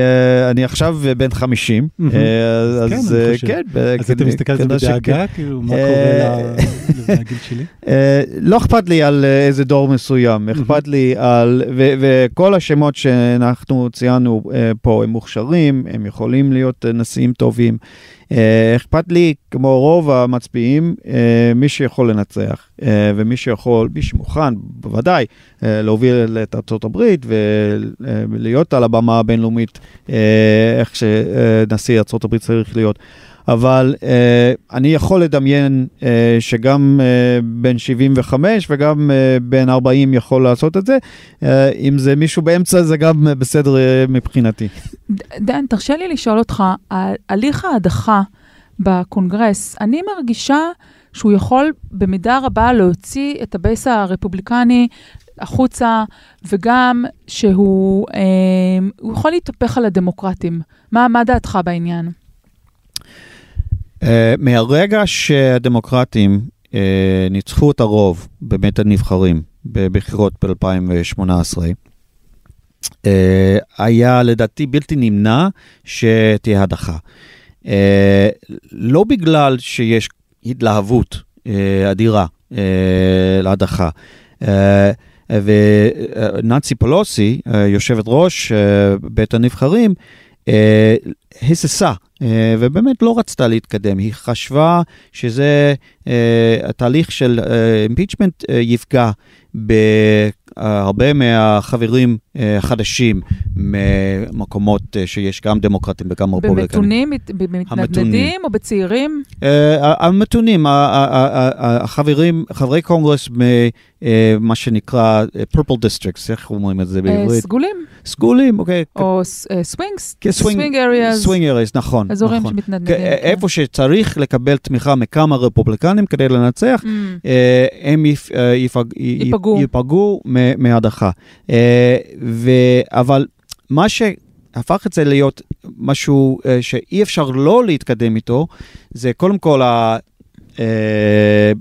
אני עכשיו בן 50, אז כן, אז אתה מסתכל על זה בדאגה, כאילו, מה קורה לגיל שלי? לא אכפת לי על איזה דור מסוים, אכפת לי על, וכל השמות שאנחנו ציינו פה הם מוכשרים, הם יכולים להיות נשיאים טובים. מצביעים. אה, אכפת לי, כמו רוב המצביעים, אה, מי שיכול לנצח, אה, ומי שיכול, מי שמוכן, בוודאי, להוביל את ארה"ב ולהיות על הבמה הבינלאומית, איך שנשיא ארה"ב צריך להיות. אבל אה, אני יכול לדמיין אה, שגם אה, בן 75 וגם אה, בן 40 יכול לעשות את זה. אה, אם זה מישהו באמצע, זה גם בסדר אה, מבחינתי. דן, תרשה לי לשאול אותך, הליך ההדחה בקונגרס, אני מרגישה שהוא יכול במידה רבה להוציא את ה base הרפובליקני החוצה, וגם שהוא אה, יכול להתהפך על הדמוקרטים. מה, מה דעתך בעניין? אה, מהרגע שהדמוקרטים uh, ניצחו את הרוב בבית הנבחרים בבחירות ב-2018, uh, היה לדעתי בלתי נמנע שתהיה הדחה. Uh, לא בגלל שיש התלהבות uh, אדירה uh, להדחה. Uh, וננסי פולוסי, יושבת ראש בית הנבחרים, היססה אה, ובאמת לא רצתה להתקדם, היא חשבה שזה, אה, התהליך של אימפיצ'מנט אה, יפגע בהרבה מהחברים החדשים ממקומות שיש גם דמוקרטים וגם רפובליקנים. במתונים, במתנדנדים או בצעירים? המתונים, החברים, חברי קונגרס ממה שנקרא purple districts, איך אומרים את זה בעברית? סגולים. סגולים, אוקיי. או swings, swing areas. swing areas, נכון. אזורים נכון. שמתנדנדים. כן. איפה שצריך לקבל תמיכה מכמה רפובליקנים כדי לנצח. אה, הם יפ, אה, יפג, ייפגעו, מהדחה. אה, אבל מה שהפך את זה להיות משהו שאי אפשר לא להתקדם איתו, זה קודם כל אה, אה,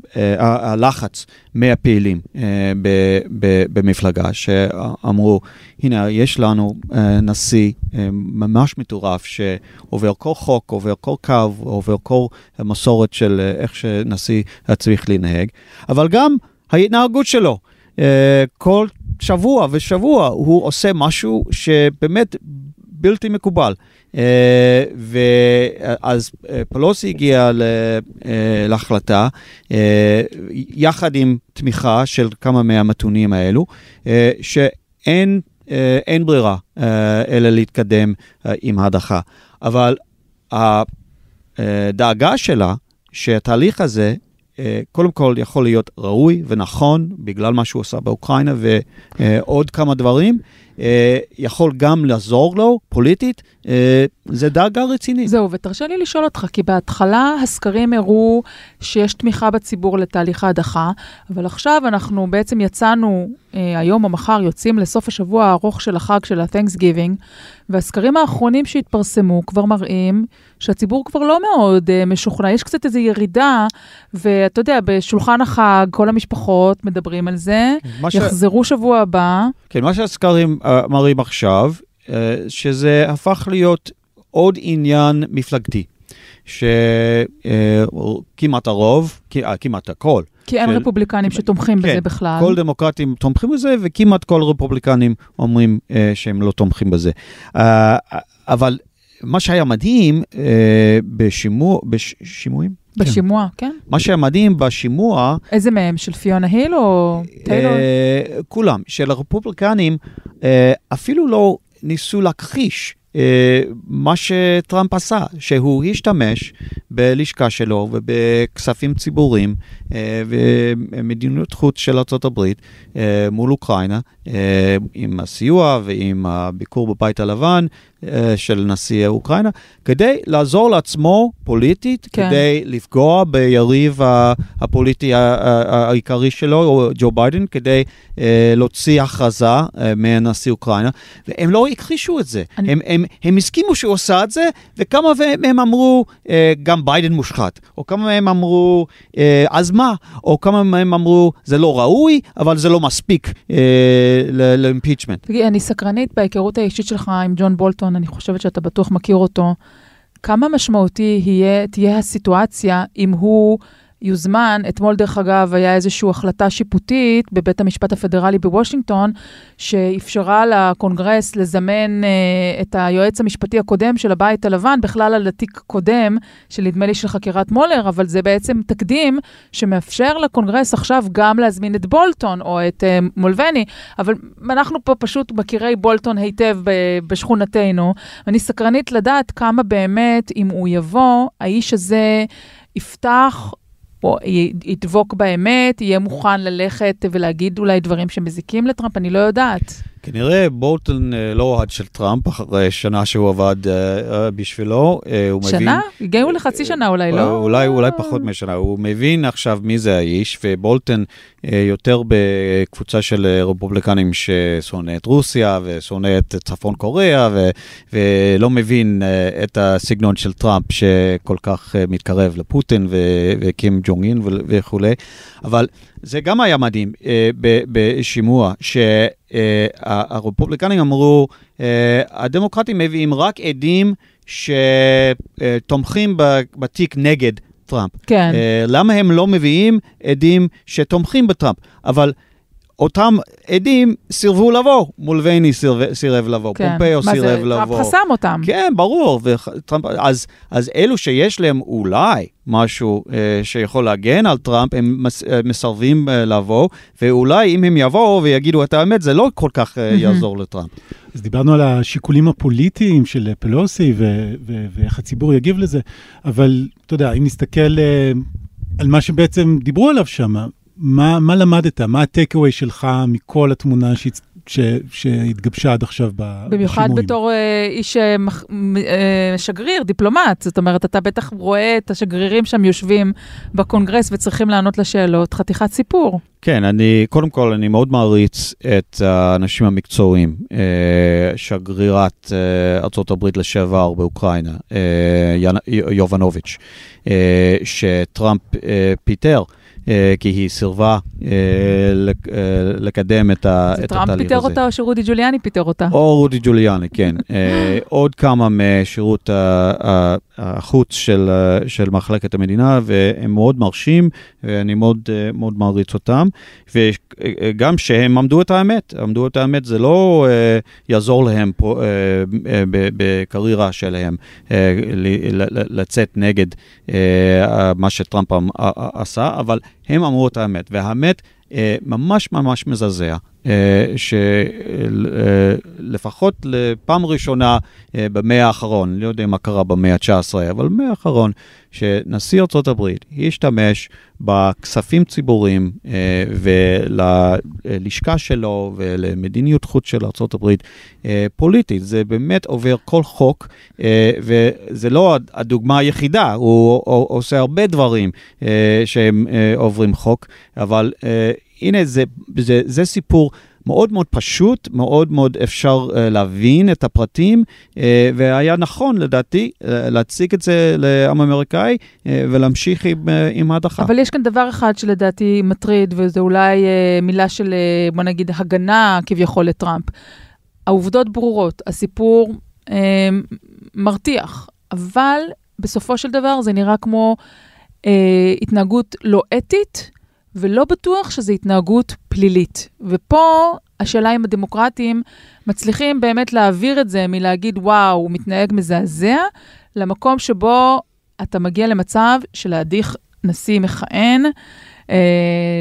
הלחץ מהפעילים במפלגה, שאמרו, הנה, יש לנו נשיא ממש מטורף, שעובר כל חוק, עובר כל קו, עובר כל מסורת של איך שנשיא צריך לנהג, אבל גם ההתנהגות שלו. כל שבוע ושבוע הוא עושה משהו שבאמת בלתי מקובל. אה, ואז אה, פלוסי הגיע אה, להחלטה, יחד עם תמיכה של כמה מהמתונים האלו, שאין אין ברירה אלא להתקדם עם הדחה. אבל הדאגה שלה, שהתהליך הזה קודם כל יכול להיות ראוי ונכון בגלל מה שהוא עשה באוקראינה ועוד כמה דברים, אה, יכול גם לעזור לו פוליטית, אה, זה דאגה רצינית. זהו, ותרשה לי לשאול אותך, כי בהתחלה הסקרים הראו שיש תמיכה בציבור לתהליך ההדחה, אבל עכשיו אנחנו בעצם יצאנו, אה, היום או מחר יוצאים לסוף השבוע הארוך של החג של ה-Thanksgiving, והסקרים האחרונים שהתפרסמו כבר מראים שהציבור כבר לא מאוד משוכנע, יש קצת איזו ירידה, ואתה יודע, בשולחן החג כל המשפחות מדברים על זה, יחזרו ש... שבוע הבא. כן, מה שהסקרים מראים עכשיו, uh, שזה הפך להיות עוד עניין מפלגתי. שכמעט הרוב, כמעט הכל, כי אין של- רפובליקנים שתומכים כן, בזה בכלל. כל דמוקרטים תומכים בזה, וכמעט כל רפובליקנים אומרים אה, שהם לא תומכים בזה. אה, אבל מה שהיה מדהים אה, בשימוע, בשימועים? בשימוע, כן? מה שהיה מדהים בשימוע, איזה מהם? של פיונה היל או טיילור? אה, כולם, של הרפובליקנים אה, אפילו לא ניסו להכחיש מה שטראמפ עשה, שהוא השתמש בלשכה שלו ובכספים ציבוריים אה, ומדיניות חוץ של ארה"ב אה, מול אוקראינה, אה, עם הסיוע ועם הביקור בבית הלבן אה, של נשיא אוקראינה, כדי לעזור לעצמו פוליטית, כן. כדי לפגוע ביריב הפוליטי העיקרי שלו, או ג'ו ביידן, כדי אה, להוציא הכרזה אה, מנשיא אוקראינה, והם לא הכחישו את זה. אני- הם, הם, הם הסכימו שהוא עשה את זה, וכמה מהם אמרו, אה, גם ביידן מושחת, או כמה מהם אמרו, אה, אז מה? או כמה מהם אמרו, זה לא ראוי, אבל זה לא מספיק אה, ל impeachment. תגיד, אני סקרנית בהיכרות האישית שלך עם ג'ון בולטון, אני חושבת שאתה בטוח מכיר אותו. כמה משמעותי יהיה, תהיה הסיטואציה אם הוא יוזמן, אתמול דרך אגב היה איזושהי החלטה שיפוטית בבית המשפט הפדרלי בוושינגטון, שאפשרה לקונגרס לזמן אה, את היועץ המשפטי הקודם של הבית הלבן, בכלל על התיק קודם, שנדמה לי של חקירת מולר, אבל זה בעצם תקדים שמאפשר לקונגרס עכשיו גם להזמין את בולטון או את אה, מולבני, אבל אנחנו פה פשוט מכירי בולטון היטב ב- בשכונתנו, ואני סקרנית לדעת כמה באמת, אם הוא יבוא, האיש הזה יפתח י- ידבוק באמת, יהיה מוכן ללכת ולהגיד אולי דברים שמזיקים לטראמפ, אני לא יודעת. כנראה בולטון אה, לא אוהד של טראמפ, אחרי שנה שהוא עבד אה, אה, בשבילו. הוא מבין... שנה? הגיעו לחצי שנה אולי, לא? אולי, אולי פחות משנה, הוא מבין עכשיו מי זה האיש, ובולטון יותר בקבוצה של רפובליקנים ששונא את רוסיה ושונא את צפון קוריאה, ו, ולא מבין את הסגנון של טראמפ שכל כך מתקרב לפוטין וקים ג'ונג אין ו- וכולי. אבל זה גם היה מדהים אה, בשימוע, שהרפובליקנים אמרו, אה, הדמוקרטים מביאים רק עדים שתומכים בתיק נגד טראמפ. כן. אה, למה הם לא מביאים עדים שתומכים בטראמפ? אבל אותם עדים סירבו לבוא, מולבני סירב, סירב לבוא, כן. פומפאו מה זה, סירב טראמפ לבוא. חסם אותם. כן, ברור. וטראמפ, אז, אז אלו שיש להם אולי משהו אה, שיכול להגן על טראמפ, הם מס, אה, מסרבים אה, לבוא, ואולי אם הם יבואו ויגידו את האמת, זה לא כל כך אה, יעזור לטראמפ. אז דיברנו על השיקולים הפוליטיים של פלוסי ו- ו- ואיך הציבור יגיב לזה, אבל אתה יודע, אם נסתכל אה, על מה שבעצם דיברו עליו שם, מה, מה למדת? מה הטייק-אווי שלך מכל התמונה שהצ... ש... שהתגבשה עד עכשיו ב- במיוחד בשימועים? בתור אה, איש אה, מח- אה, שגריר, דיפלומט. זאת אומרת, אתה בטח רואה את השגרירים שם יושבים בקונגרס וצריכים לענות לשאלות, חתיכת סיפור. כן, אני, קודם כל, אני מאוד מעריץ את האנשים המקצועיים, אה, שגרירת אה, ארה"ב לשעבר באוקראינה, אה, יובנוביץ', אה, שטראמפ אה, פיטר. אה, כי היא סירבה אה, אה, לקדם את ה- זה את טראמפ התהליך פיטר הזה. אותה או שרודי ג'וליאני פיטר אותה? או רודי ג'וליאני, כן. עוד כמה משירות החוץ של, של מחלקת המדינה, והם מאוד מרשים, ואני מאוד, מאוד מעריץ אותם. וגם שהם אמרו את האמת, אמרו את האמת, זה לא יעזור להם פה, בקריירה שלהם לצאת נגד מה שטראמפ ע- עשה, אבל הם אמרו את האמת, והאמת אה, ממש ממש מזעזע. שלפחות לפעם ראשונה אה, במאה האחרון, לא יודע מה קרה במאה ה-19, אבל במאה האחרון, שנשיא ארה"ב השתמש בכספים ציבוריים אה, וללשכה שלו ולמדיניות חוץ של ארה"ב אה, פוליטית. זה באמת עובר כל חוק, אה, וזה לא הדוגמה היחידה, הוא עושה הרבה דברים אה, שהם אה, עוברים חוק, אבל אה, הנה, זה, זה, זה סיפור מאוד מאוד פשוט, מאוד מאוד אפשר uh, להבין את הפרטים, uh, והיה נכון, לדעתי, uh, להציג את זה לעם האמריקאי uh, ולהמשיך עם, uh, עם ההדחה. אבל יש כאן דבר אחד שלדעתי מטריד, וזה אולי אה, מילה של, אה, בוא נגיד, הגנה כביכול לטראמפ. העובדות ברורות, הסיפור אה, מרתיח, אבל בסופו של דבר זה נראה כמו אה, התנהגות לא אתית. ולא בטוח שזו התנהגות פלילית. ופה השאלה אם הדמוקרטים מצליחים באמת להעביר את זה מלהגיד, וואו, הוא מתנהג מזעזע, למקום שבו אתה מגיע למצב של להדיח נשיא מכהן. Uh,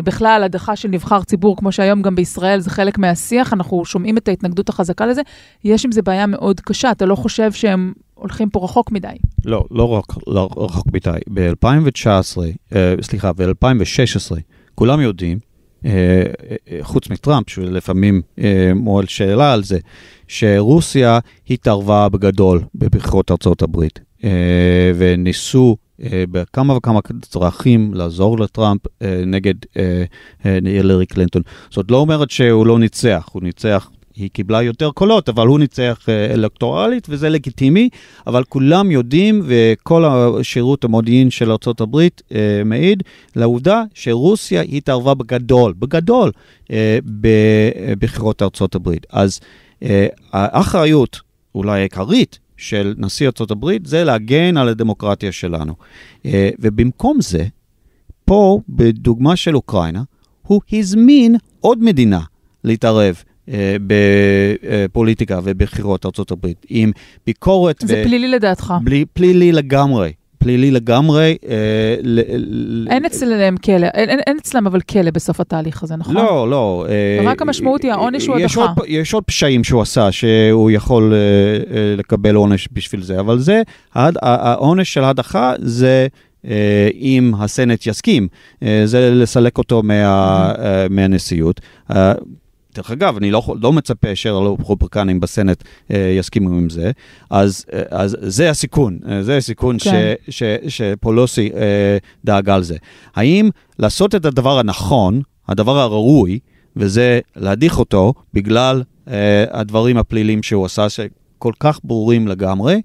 בכלל, הדחה של נבחר ציבור, כמו שהיום גם בישראל, זה חלק מהשיח, אנחנו שומעים את ההתנגדות החזקה לזה. יש עם זה בעיה מאוד קשה, אתה לא חושב שהם הולכים פה רחוק מדי? לא, לא, רק, לא רחוק מדי. ב-2019, uh, סליחה, ב-2016, כולם יודעים, uh, uh, חוץ מטראמפ, שלפעמים מועל שאלה על זה, שרוסיה התערבה בגדול בבחירות ארצות הברית, וניסו אה, בכמה וכמה דרכים לעזור לטראמפ אה, נגד אה, הילרי קלינטון. זאת לא אומרת שהוא לא ניצח, הוא ניצח היא קיבלה יותר קולות, אבל הוא ניצח אלקטורלית, וזה לגיטימי, אבל כולם יודעים, וכל השירות המודיעין של ארה"ב אה, מעיד לעובדה שרוסיה התערבה בגדול, בגדול, אה, בבחירות ארה"ב. אז אה, האחריות, אולי העיקרית, של נשיא ארה"ב זה להגן על הדמוקרטיה שלנו. אה, ובמקום זה, פה, בדוגמה של אוקראינה, הוא הזמין עוד מדינה להתערב. אה, בפוליטיקה ובבחירות ארה"ב, עם ביקורת. זה ו... פלילי לדעתך. בלי, פלילי לגמרי. פלילי לגמרי. אה, אין אצלם כלא, אין, אין אצלם אבל כלא בסוף התהליך הזה, נכון? לא, לא. אה, רק המשמעות היא העונש הוא הדחה. יש עוד פשעים שהוא עשה, שהוא יכול אה, לקבל עונש בשביל זה, אבל זה, העונש של הדחה זה... אם הסנט יסכים, זה לסלק אותו מה, מהנשיאות. דרך אגב, אני לא, לא מצפה שהרפובליקנים בסנט אה, יסכימו עם זה, אז, אה, אז זה הסיכון, אה, זה הסיכון כן. ש, ש, שפולוסי אה, דאג על זה. האם לעשות את הדבר הנכון, הדבר הראוי, וזה להדיח אותו בגלל אה, הדברים הפליליים שהוא עשה, שכל כך ברורים לגמרי,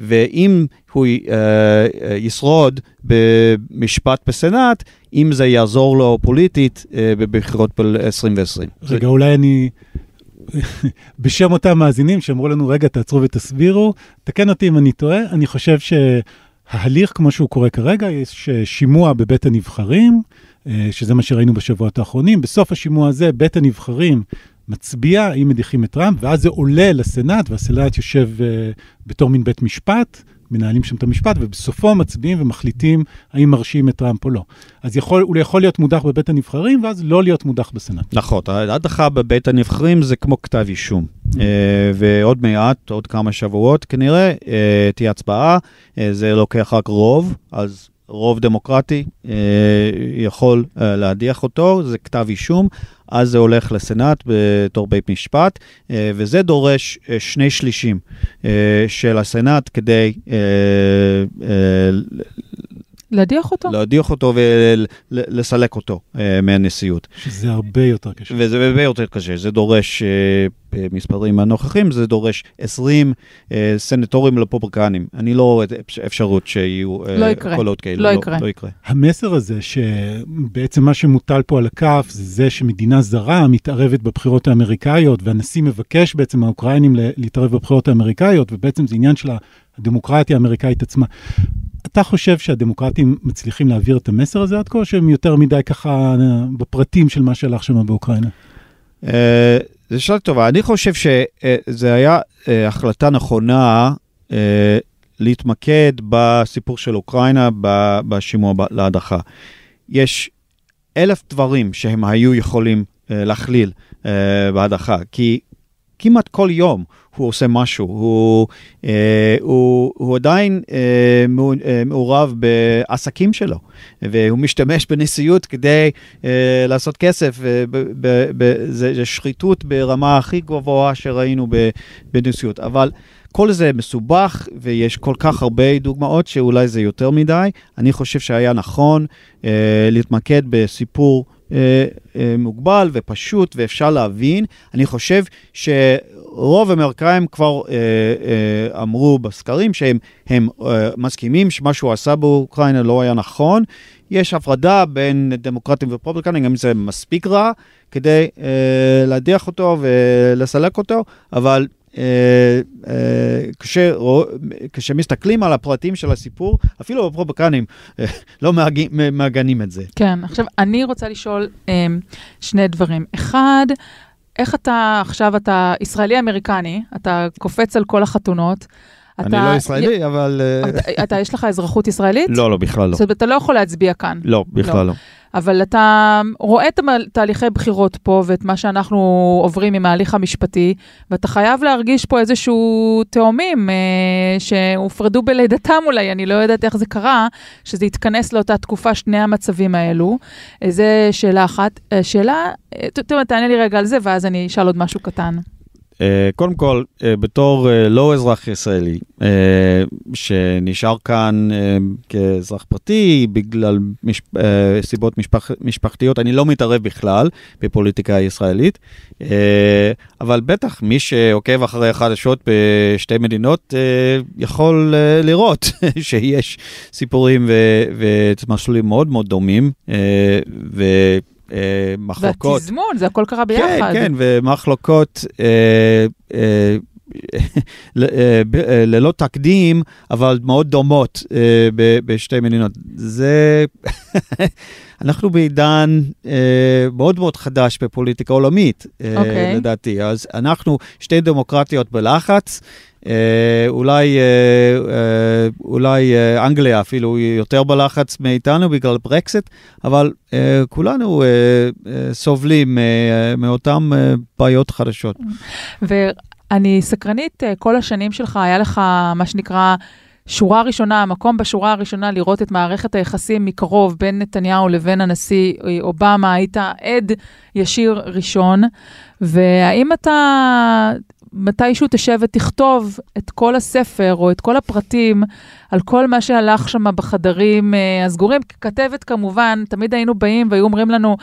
ואם הוא אה, אה, ישרוד במשפט בסנאט, אם זה יעזור לו פוליטית בבחירות ב-2020. רגע, אולי אני... בשם אותם מאזינים שאמרו לנו, רגע, תעצרו ותסבירו, תקן אותי אם אני טועה, אני חושב שההליך, כמו שהוא קורה כרגע, יש שימוע בבית הנבחרים, שזה מה שראינו בשבועות האחרונים. בסוף השימוע הזה, בית הנבחרים מצביע האם מדיחים את טראמפ, ואז זה עולה לסנאט, והסנאט יושב uh, בתור מין בית משפט, מנהלים שם את המשפט, ובסופו מצביעים ומחליטים האם מרשים את טראמפ או לא. אז יכול, הוא יכול להיות מודח בבית הנבחרים, ואז לא להיות מודח בסנאט. נכון, ההדחה בבית הנבחרים זה כמו כתב אישום. Mm-hmm. Uh, ועוד מעט, עוד כמה שבועות כנראה, uh, תהיה הצבעה, זה לוקח רק רוב, אז רוב דמוקרטי אה, יכול אה, להדיח אותו, זה כתב אישום, אז זה הולך לסנאט בתור בית משפט, אה, וזה דורש שני שלישים של הסנאט כדי להדיח אותו? להדיח אותו ולסלק אותו uh, מהנשיאות. שזה הרבה יותר קשה. וזה הרבה יותר קשה, זה דורש, uh, במספרים הנוכחים, זה דורש 20 uh, סנטורים לפופרקנים. אני לא רואה אפשרות שיהיו uh, לא יקרה. קולות כאלה. לא, לא יקרה. לא יקרה. המסר הזה, שבעצם מה שמוטל פה על הכף, זה זה שמדינה זרה מתערבת בבחירות האמריקאיות, והנשיא מבקש בעצם מהאוקראינים להתערב בבחירות האמריקאיות, ובעצם זה עניין של הדמוקרטיה האמריקאית עצמה. אתה חושב שהדמוקרטים מצליחים להעביר את המסר הזה עד כה, או שהם יותר מדי ככה בפרטים של מה שהלך שם באוקראינה? אה, זו שאלה טובה. אני חושב היה אה, החלטה נכונה אה, להתמקד בסיפור של אוקראינה בשימוע להדחה. יש אלף דברים שהם היו יכולים להכליל בהדחה, כי כמעט כל יום הוא עושה משהו, הוא, אה, הוא, הוא עדיין אה, אה, מעורב בעסקים שלו, והוא משתמש בנשיאות כדי אה, לעשות כסף, זה שחיתות ברמה הכי גבוהה שראינו בנשיאות, אבל כל זה מסובך ויש כל כך הרבה דוגמאות שאולי זה יותר מדי. אני חושב שהיה נכון אה, להתמקד בסיפור אה, אה, מוגבל ופשוט ואפשר להבין. אני חושב שרוב האמריקאים כבר אה, אה, אמרו בסקרים שהם הם, אה, מסכימים שמה שהוא עשה באוקראינה לא היה נכון. יש הפרדה בין דמוקרטים ורפובליקנים, אם זה מספיק רע כדי אה, להדיח אותו ולסלק אותו, אבל כשמסתכלים על הפרטים של הסיפור, אפילו הרפובליקנים לא מעגנים את זה. כן, עכשיו אני רוצה לשאול שני דברים. אחד, איך אתה, עכשיו אתה ישראלי-אמריקני, אתה קופץ על כל החתונות. אני לא ישראלי, אבל... אתה, אתה, יש לך אזרחות ישראלית? לא, לא, בכלל לא. זאת אומרת, אתה לא יכול להצביע כאן. לא, בכלל לא. לא. אבל אתה רואה את תהליכי בחירות פה ואת מה שאנחנו עוברים עם ההליך המשפטי, ואתה חייב להרגיש פה איזשהו תאומים אה, שהופרדו בלידתם אולי, אני לא יודעת איך זה קרה, שזה התכנס לאותה תקופה, שני המצבים האלו. אה, זה שאלה אחת. אה, שאלה, אה, תענה לי רגע על זה, ואז אני אשאל עוד משהו קטן. אה, קודם כל, אה, בתור אה, לא אזרח ישראלי, שנשאר כאן כאזרח פרטי בגלל מש... סיבות משפח... משפחתיות, אני לא מתערב בכלל בפוליטיקה הישראלית, אבל בטח מי שעוקב אחרי החדשות בשתי מדינות יכול לראות שיש סיפורים ומסלולים מאוד מאוד דומים. ו... אה, מחלוקות. והתזמון, זה הכל קרה ביחד. כן, כן, ומחלוקות אה, אה, אה, אה, ללא תקדים, אבל מאוד דומות אה, בשתי מדינות. זה, אנחנו בעידן מאוד מאוד חדש בפוליטיקה עולמית, okay. אוקיי. לדעתי. אז אנחנו שתי דמוקרטיות בלחץ. אה, אולי, אה, אה, אולי אנגליה אפילו יותר בלחץ מאיתנו בגלל ברקסיט, אבל אה, כולנו אה, אה, סובלים אה, מאותן אה, בעיות חדשות. ואני סקרנית, כל השנים שלך היה לך מה שנקרא... שורה ראשונה, המקום בשורה הראשונה לראות את מערכת היחסים מקרוב בין נתניהו לבין הנשיא אובמה, היית עד ישיר ראשון, והאם אתה מתישהו תשב ותכתוב את כל הספר או את כל הפרטים על כל מה שהלך שם בחדרים uh, הסגורים. ככתבת כמובן, תמיד היינו באים והיו אומרים לנו,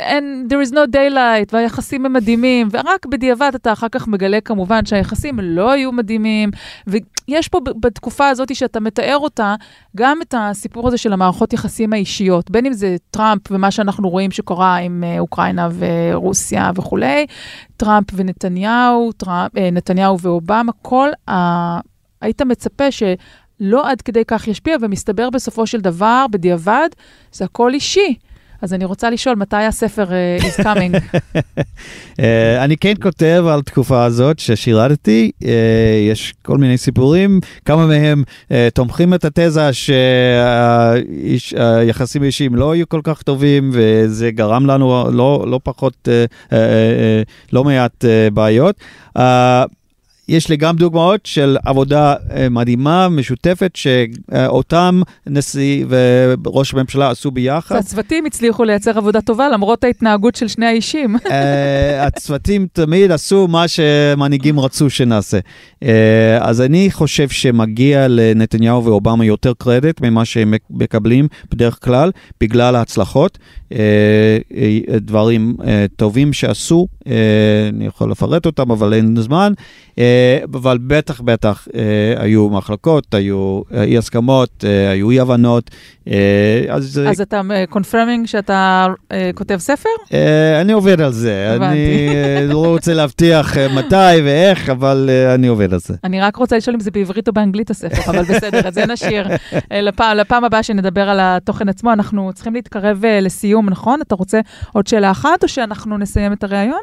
And there is no daylight, והיחסים הם מדהימים, ורק בדיעבד אתה אחר כך מגלה כמובן שהיחסים לא היו מדהימים, ויש פה בתקופה הזאת שאתה מתאר אותה, גם את הסיפור הזה של המערכות יחסים האישיות, בין אם זה טראמפ ומה שאנחנו רואים שקורה עם אה, אוקראינה ורוסיה וכולי, טראמפ ונתניהו, טראמפ, אה, נתניהו ואובמה, כל ה... היית מצפה ש... לא עד כדי כך ישפיע, ומסתבר בסופו של דבר, בדיעבד, זה הכל אישי. אז אני רוצה לשאול, מתי הספר uh, is coming? uh, אני כן כותב על תקופה הזאת ששירתתי, uh, יש כל מיני סיפורים, כמה מהם uh, תומכים את התזה שהיחסים האישיים לא היו כל כך טובים, וזה גרם לנו לא, לא פחות, uh, uh, uh, לא מעט uh, בעיות. Uh, יש לי גם דוגמאות של עבודה אה, מדהימה, משותפת, שאותם נשיא וראש הממשלה עשו ביחד. הצוותים הצליחו לייצר עבודה טובה למרות ההתנהגות של שני האישים. אה, הצוותים תמיד עשו מה שמנהיגים רצו שנעשה. אה, אז אני חושב שמגיע לנתניהו ואובמה יותר קרדיט ממה שהם מקבלים בדרך כלל, בגלל ההצלחות. דברים טובים שעשו, אני יכול לפרט אותם, אבל אין זמן. אה, אבל בטח, בטח אה, היו מחלקות, היו אה, אי הסכמות, היו אי הבנות. אז, אז אתה קונפרמינג שאתה כותב ספר? אני עובד על זה. אני לא רוצה להבטיח מתי ואיך, אבל אני עובד על זה. אני רק רוצה לשאול אם זה בעברית או באנגלית הספר, אבל בסדר, את זה נשאיר. לפעם, לפעם הבאה שנדבר על התוכן עצמו, אנחנו צריכים להתקרב לסיום, נכון? אתה רוצה עוד שאלה אחת, או שאנחנו נסיים את הריאיון?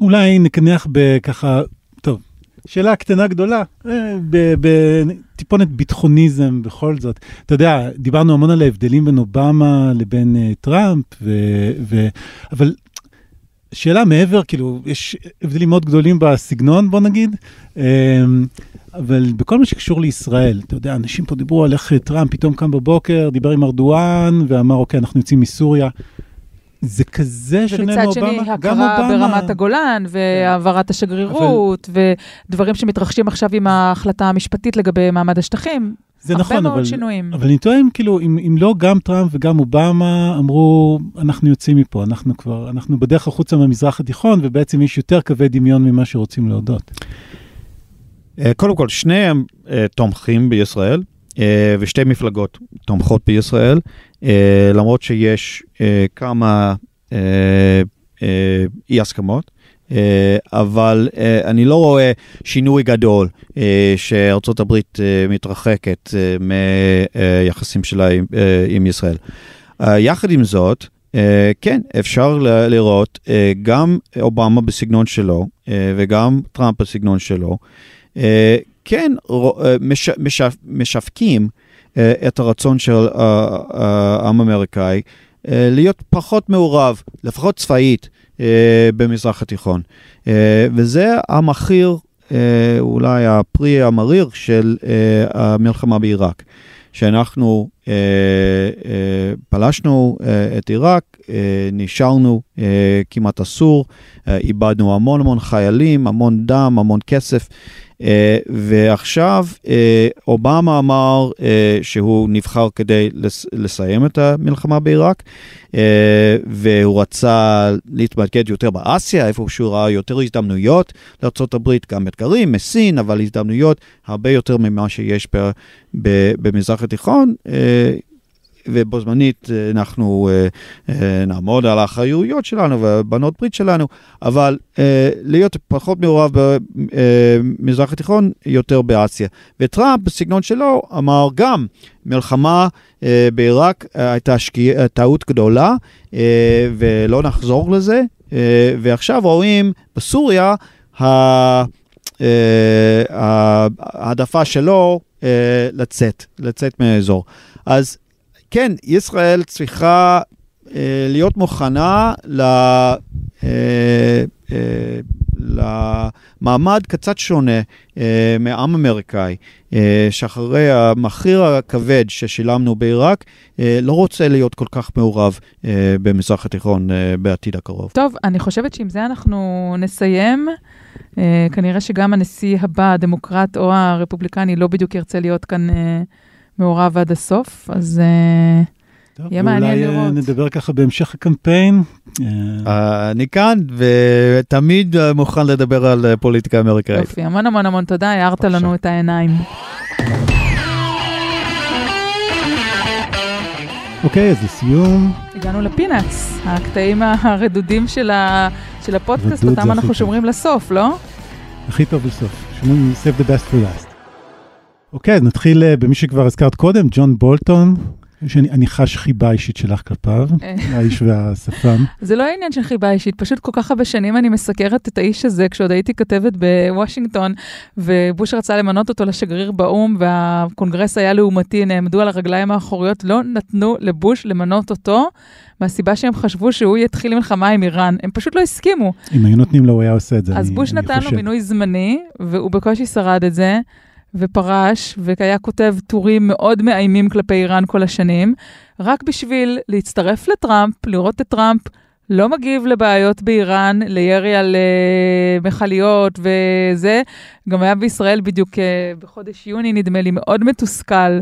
אולי נקנח בככה שאלה קטנה גדולה, אה, בטיפונת ביטחוניזם בכל זאת. אתה יודע, דיברנו המון על ההבדלים בין אובמה לבין uh, טראמפ, ו, ו, אבל שאלה מעבר, כאילו, יש הבדלים מאוד גדולים בסגנון, בוא נגיד, um, אבל בכל מה שקשור לישראל, אתה יודע, אנשים פה דיברו על איך טראמפ פתאום קם בבוקר, דיבר עם ארדואן ואמר, אוקיי, אנחנו יוצאים מסוריה. זה כזה שונה מאובמה, גם אובמה. ומצד שני, הכרה ברמת הגולן, והעברת השגרירות, אבל... ודברים שמתרחשים עכשיו עם ההחלטה המשפטית לגבי מעמד השטחים. זה נכון, אבל... הרבה מאוד שינויים. אבל אני טועה אם כאילו, אם, אם לא גם טראמפ וגם אובמה אמרו, אנחנו יוצאים מפה, אנחנו כבר, אנחנו בדרך החוצה מהמזרח התיכון, ובעצם יש יותר קווי דמיון ממה שרוצים להודות. אה, קודם כל, שניהם אה, תומכים בישראל, אה, ושתי מפלגות תומכות בישראל, אה, למרות שיש אה, כמה אי הסכמות. אבל אני לא רואה שינוי גדול שארצות הברית מתרחקת מיחסים שלה עם ישראל. יחד עם זאת, כן, אפשר לראות גם אובמה בסגנון שלו וגם טראמפ בסגנון שלו. כן מש, מש, משווקים את הרצון של העם האמריקאי להיות פחות מעורב, לפחות צבאית, במזרח התיכון. וזה המחיר, אולי הפרי המריר של המלחמה בעיראק. שאנחנו אה, אה, פלשנו אה, את עיראק, אה, נשארנו אה, כמעט אסור, אה, איבדנו המון המון חיילים, המון דם, המון כסף. Uh, ועכשיו uh, אובמה אמר uh, שהוא נבחר כדי לס- לסיים את המלחמה בעיראק, והוא רצה להתמקד יותר באסיה, איפה שהוא ראה יותר הזדמנויות לארה"ב, גם אתגרים מסין, אבל הזדמנויות הרבה יותר ממה שיש במזרח התיכון. ובו זמנית אנחנו uh, uh, נעמוד על האחריויות שלנו ובנות ברית שלנו, אבל להיות פחות מעורב במזרח התיכון, יותר באסיה. וטראמפ בסגנון שלו אמר גם, מלחמה בעיראק הייתה שקיע, טעות גדולה ולא נחזור לזה, ועכשיו רואים בסוריה, ההעדפה שלו לצאת, לצאת מהאזור. אז כן, ישראל צריכה אה, להיות מוכנה ל, אה, אה, למעמד קצת שונה אה, מהעם אמריקאי, אה, שאחרי המחיר הכבד ששילמנו בעיראק, אה, לא רוצה להיות כל כך מעורב אה, במזרח התיכון אה, בעתיד הקרוב. טוב, אני חושבת שעם זה אנחנו נסיים. Uh, כנראה שגם הנשיא הבא, הדמוקרט או הרפובליקני, לא בדיוק ירצה להיות כאן uh, מעורב עד הסוף, אז uh, טוב, יהיה מעניין ואולי, אה, לראות. נדבר ככה בהמשך הקמפיין. אה, אני כאן ותמיד אה, מוכן לדבר על אה, פוליטיקה אמריקאית. יופי, המון המון המון תודה, הארת בבקשה. לנו את העיניים. אוקיי, אז לסיום, הגענו לפינאץ, הקטעים הרדודים של, ה... של הפודקאסט, אותם אנחנו. שומרים לסוף, לא? הכי טוב לסוף. שומעים save the best for last. אוקיי, אז נתחיל אה, במי שכבר הזכרת קודם, ג'ון בולטון, שאני אני חש חיבה אישית שלך כלפיו, אה. האיש והשפם. זה לא עניין של חיבה אישית, פשוט כל כך הרבה שנים אני מסקרת את האיש הזה כשעוד הייתי כתבת בוושינגטון, ובוש רצה למנות אותו לשגריר באו"ם, והקונגרס היה לעומתי, נעמדו על הרגליים האחוריות, לא נתנו לבוש למנות אותו, מהסיבה שהם חשבו שהוא יתחיל מלחמה עם איראן. הם פשוט לא הסכימו. אם היו נותנים לו, הוא היה עושה את זה. אז אני- בוש אני נתן לו חושב. מינוי זמני, והוא בקושי שרד את זה, ופרש, והיה כותב טורים מאוד מאיימים כלפי איראן כל השנים, רק בשביל להצטרף לטראמפ, לראות את טראמפ לא מגיב לבעיות באיראן, לירי על uh, מכליות וזה. גם היה בישראל בדיוק uh, בחודש יוני, נדמה לי, מאוד מתוסכל.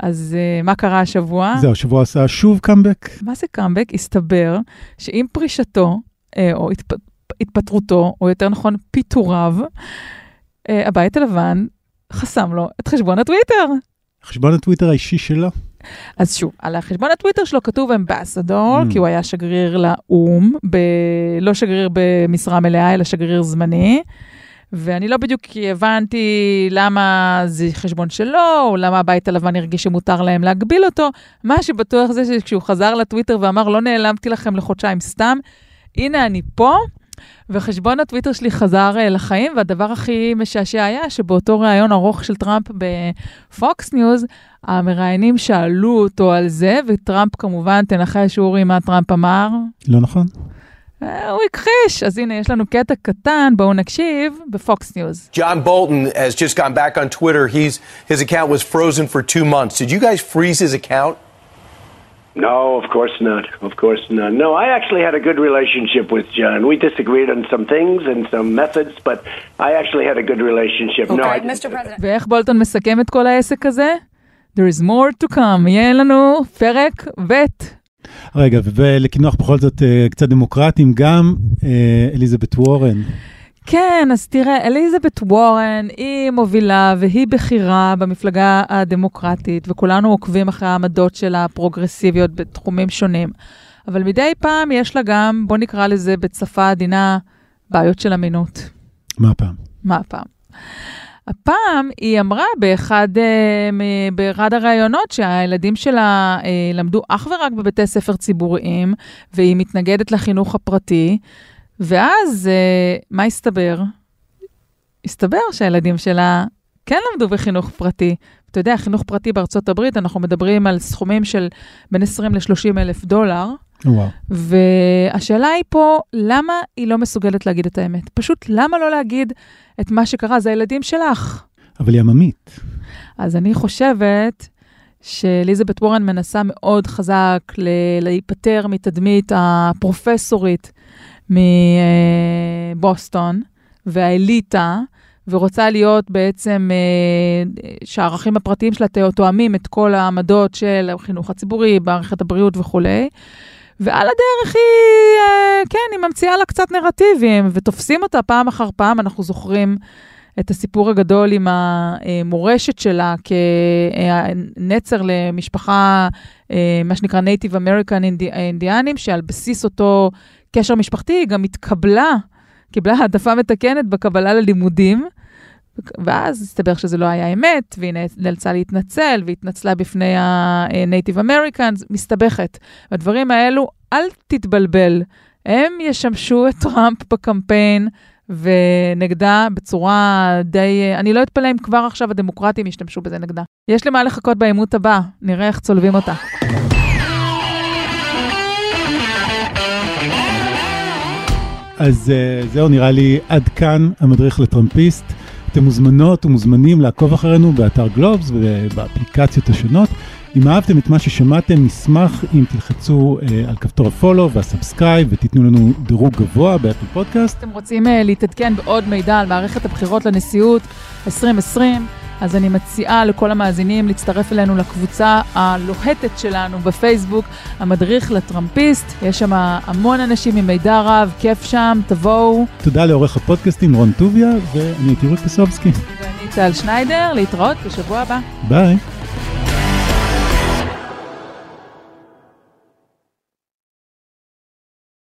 אז uh, מה קרה השבוע? זהו, השבוע עשה שוב קאמבק. מה זה קאמבק? הסתבר שעם פרישתו, אה, או התפ... התפטרותו, או יותר נכון פיטוריו, אה, הבית הלבן חסם לו את חשבון הטוויטר. חשבון הטוויטר האישי שלו. אז שוב, על החשבון הטוויטר שלו כתוב אמבסדור, Mm. כי הוא היה שגריר לאו"ם, ב... לא שגריר במשרה מלאה, אלא שגריר זמני. ואני לא בדיוק הבנתי למה זה חשבון שלו, או למה הבית הלבן הרגיש שמותר להם להגביל אותו. מה שבטוח זה שכשהוא חזר לטוויטר ואמר, לא נעלמתי לכם לחודשיים סתם, הנה אני פה, וחשבון הטוויטר שלי חזר אה, לחיים, והדבר הכי משעשע היה שבאותו ראיון ארוך של טראמפ בפוקס ניוז, המראיינים שאלו אותו על זה, וטראמפ כמובן, תנחש אורי מה טראמפ אמר. לא נכון? אה, הוא הכחיש, אז הנה, יש לנו קטע קטן, בואו נקשיב, בפוקס ניוז. John Bolton has just gone back on Twitter. He's his account was frozen for two months. Did you guys freeze his account? No, of course not. Of course not. No, I actually had a good relationship with John. We disagreed on some things and some methods, but I actually had a good relationship. No, I Okay, didn't Mr. President. ואיך בולטון מסכם את כל העסק הזה? There is more to come. יהיה לנו פרק ב'. רגע, ולקינוח בכל זאת אה, קצת דמוקרטים, גם אה, אליזבת וורן. כן, אז תראה, אליזבת וורן היא מובילה והיא בכירה במפלגה הדמוקרטית, וכולנו עוקבים אחרי העמדות שלה הפרוגרסיביות בתחומים שונים. אבל מדי פעם יש לה גם, בוא נקרא לזה בשפה עדינה, בעיות של אמינות. מה הפעם? מה הפעם? הפעם היא אמרה באחד, אה, באחד הראיונות שהילדים שלה אה, למדו אך ורק בבתי ספר ציבוריים, והיא מתנגדת לחינוך הפרטי, ואז אה, מה הסתבר? הסתבר שהילדים שלה כן למדו בחינוך פרטי. אתה יודע, חינוך פרטי בארצות הברית, אנחנו מדברים על סכומים של בין 20 ל-30 אלף דולר, וואו. והשאלה היא פה, למה היא לא מסוגלת להגיד את האמת? פשוט, למה לא להגיד את מה שקרה? זה הילדים שלך. אבל היא עממית. אז אני חושבת שאליזבת וורן מנסה מאוד חזק ל- להיפטר מתדמית הפרופסורית מבוסטון והאליטה, ורוצה להיות בעצם, אה, שהערכים הפרטיים שלה תואמים את כל העמדות של החינוך הציבורי, מערכת הבריאות וכולי. ועל הדרך היא, אה, כן, היא ממציאה לה קצת נרטיבים, ותופסים אותה פעם אחר פעם, אנחנו זוכרים את הסיפור הגדול עם המורשת שלה כנצר למשפחה, מה שנקרא Native American אינדיאנים, שעל בסיס אותו קשר משפחתי היא גם התקבלה, קיבלה העדפה מתקנת בקבלה ללימודים. ואז הסתבר שזה לא היה אמת, והיא נאלצה להתנצל, והתנצלה בפני ה-Native Americans, מסתבכת. הדברים האלו, אל תתבלבל, הם ישמשו את טראמפ בקמפיין ונגדה בצורה די... אני לא אתפלא אם כבר עכשיו הדמוקרטים ישתמשו בזה נגדה. יש למה לחכות בעימות הבא, נראה איך צולבים אותה. אז אה, זהו, נראה לי עד כאן המדריך לטראמפיסט. אתם מוזמנות ומוזמנים לעקוב אחרינו באתר גלובס ובאפליקציות השונות. אם אהבתם את מה ששמעתם, נשמח אם תלחצו אה, על כפתור ה follow וה subscribe ותיתנו לנו דירוג גבוה באפל פודקאסט. אתם רוצים uh, להתעדכן בעוד מידע על מערכת הבחירות לנשיאות 2020, אז אני מציעה לכל המאזינים להצטרף אלינו לקבוצה הלוהטת שלנו בפייסבוק, המדריך לטראמפיסט. יש שם המון אנשים עם מידע רב, כיף שם, תבואו. תודה לעורך הפודקאסטים רון טוביה, ואני הייתי רות פסובסקי. ואני טל שניידר, להתראות בשבוע הבא. ביי.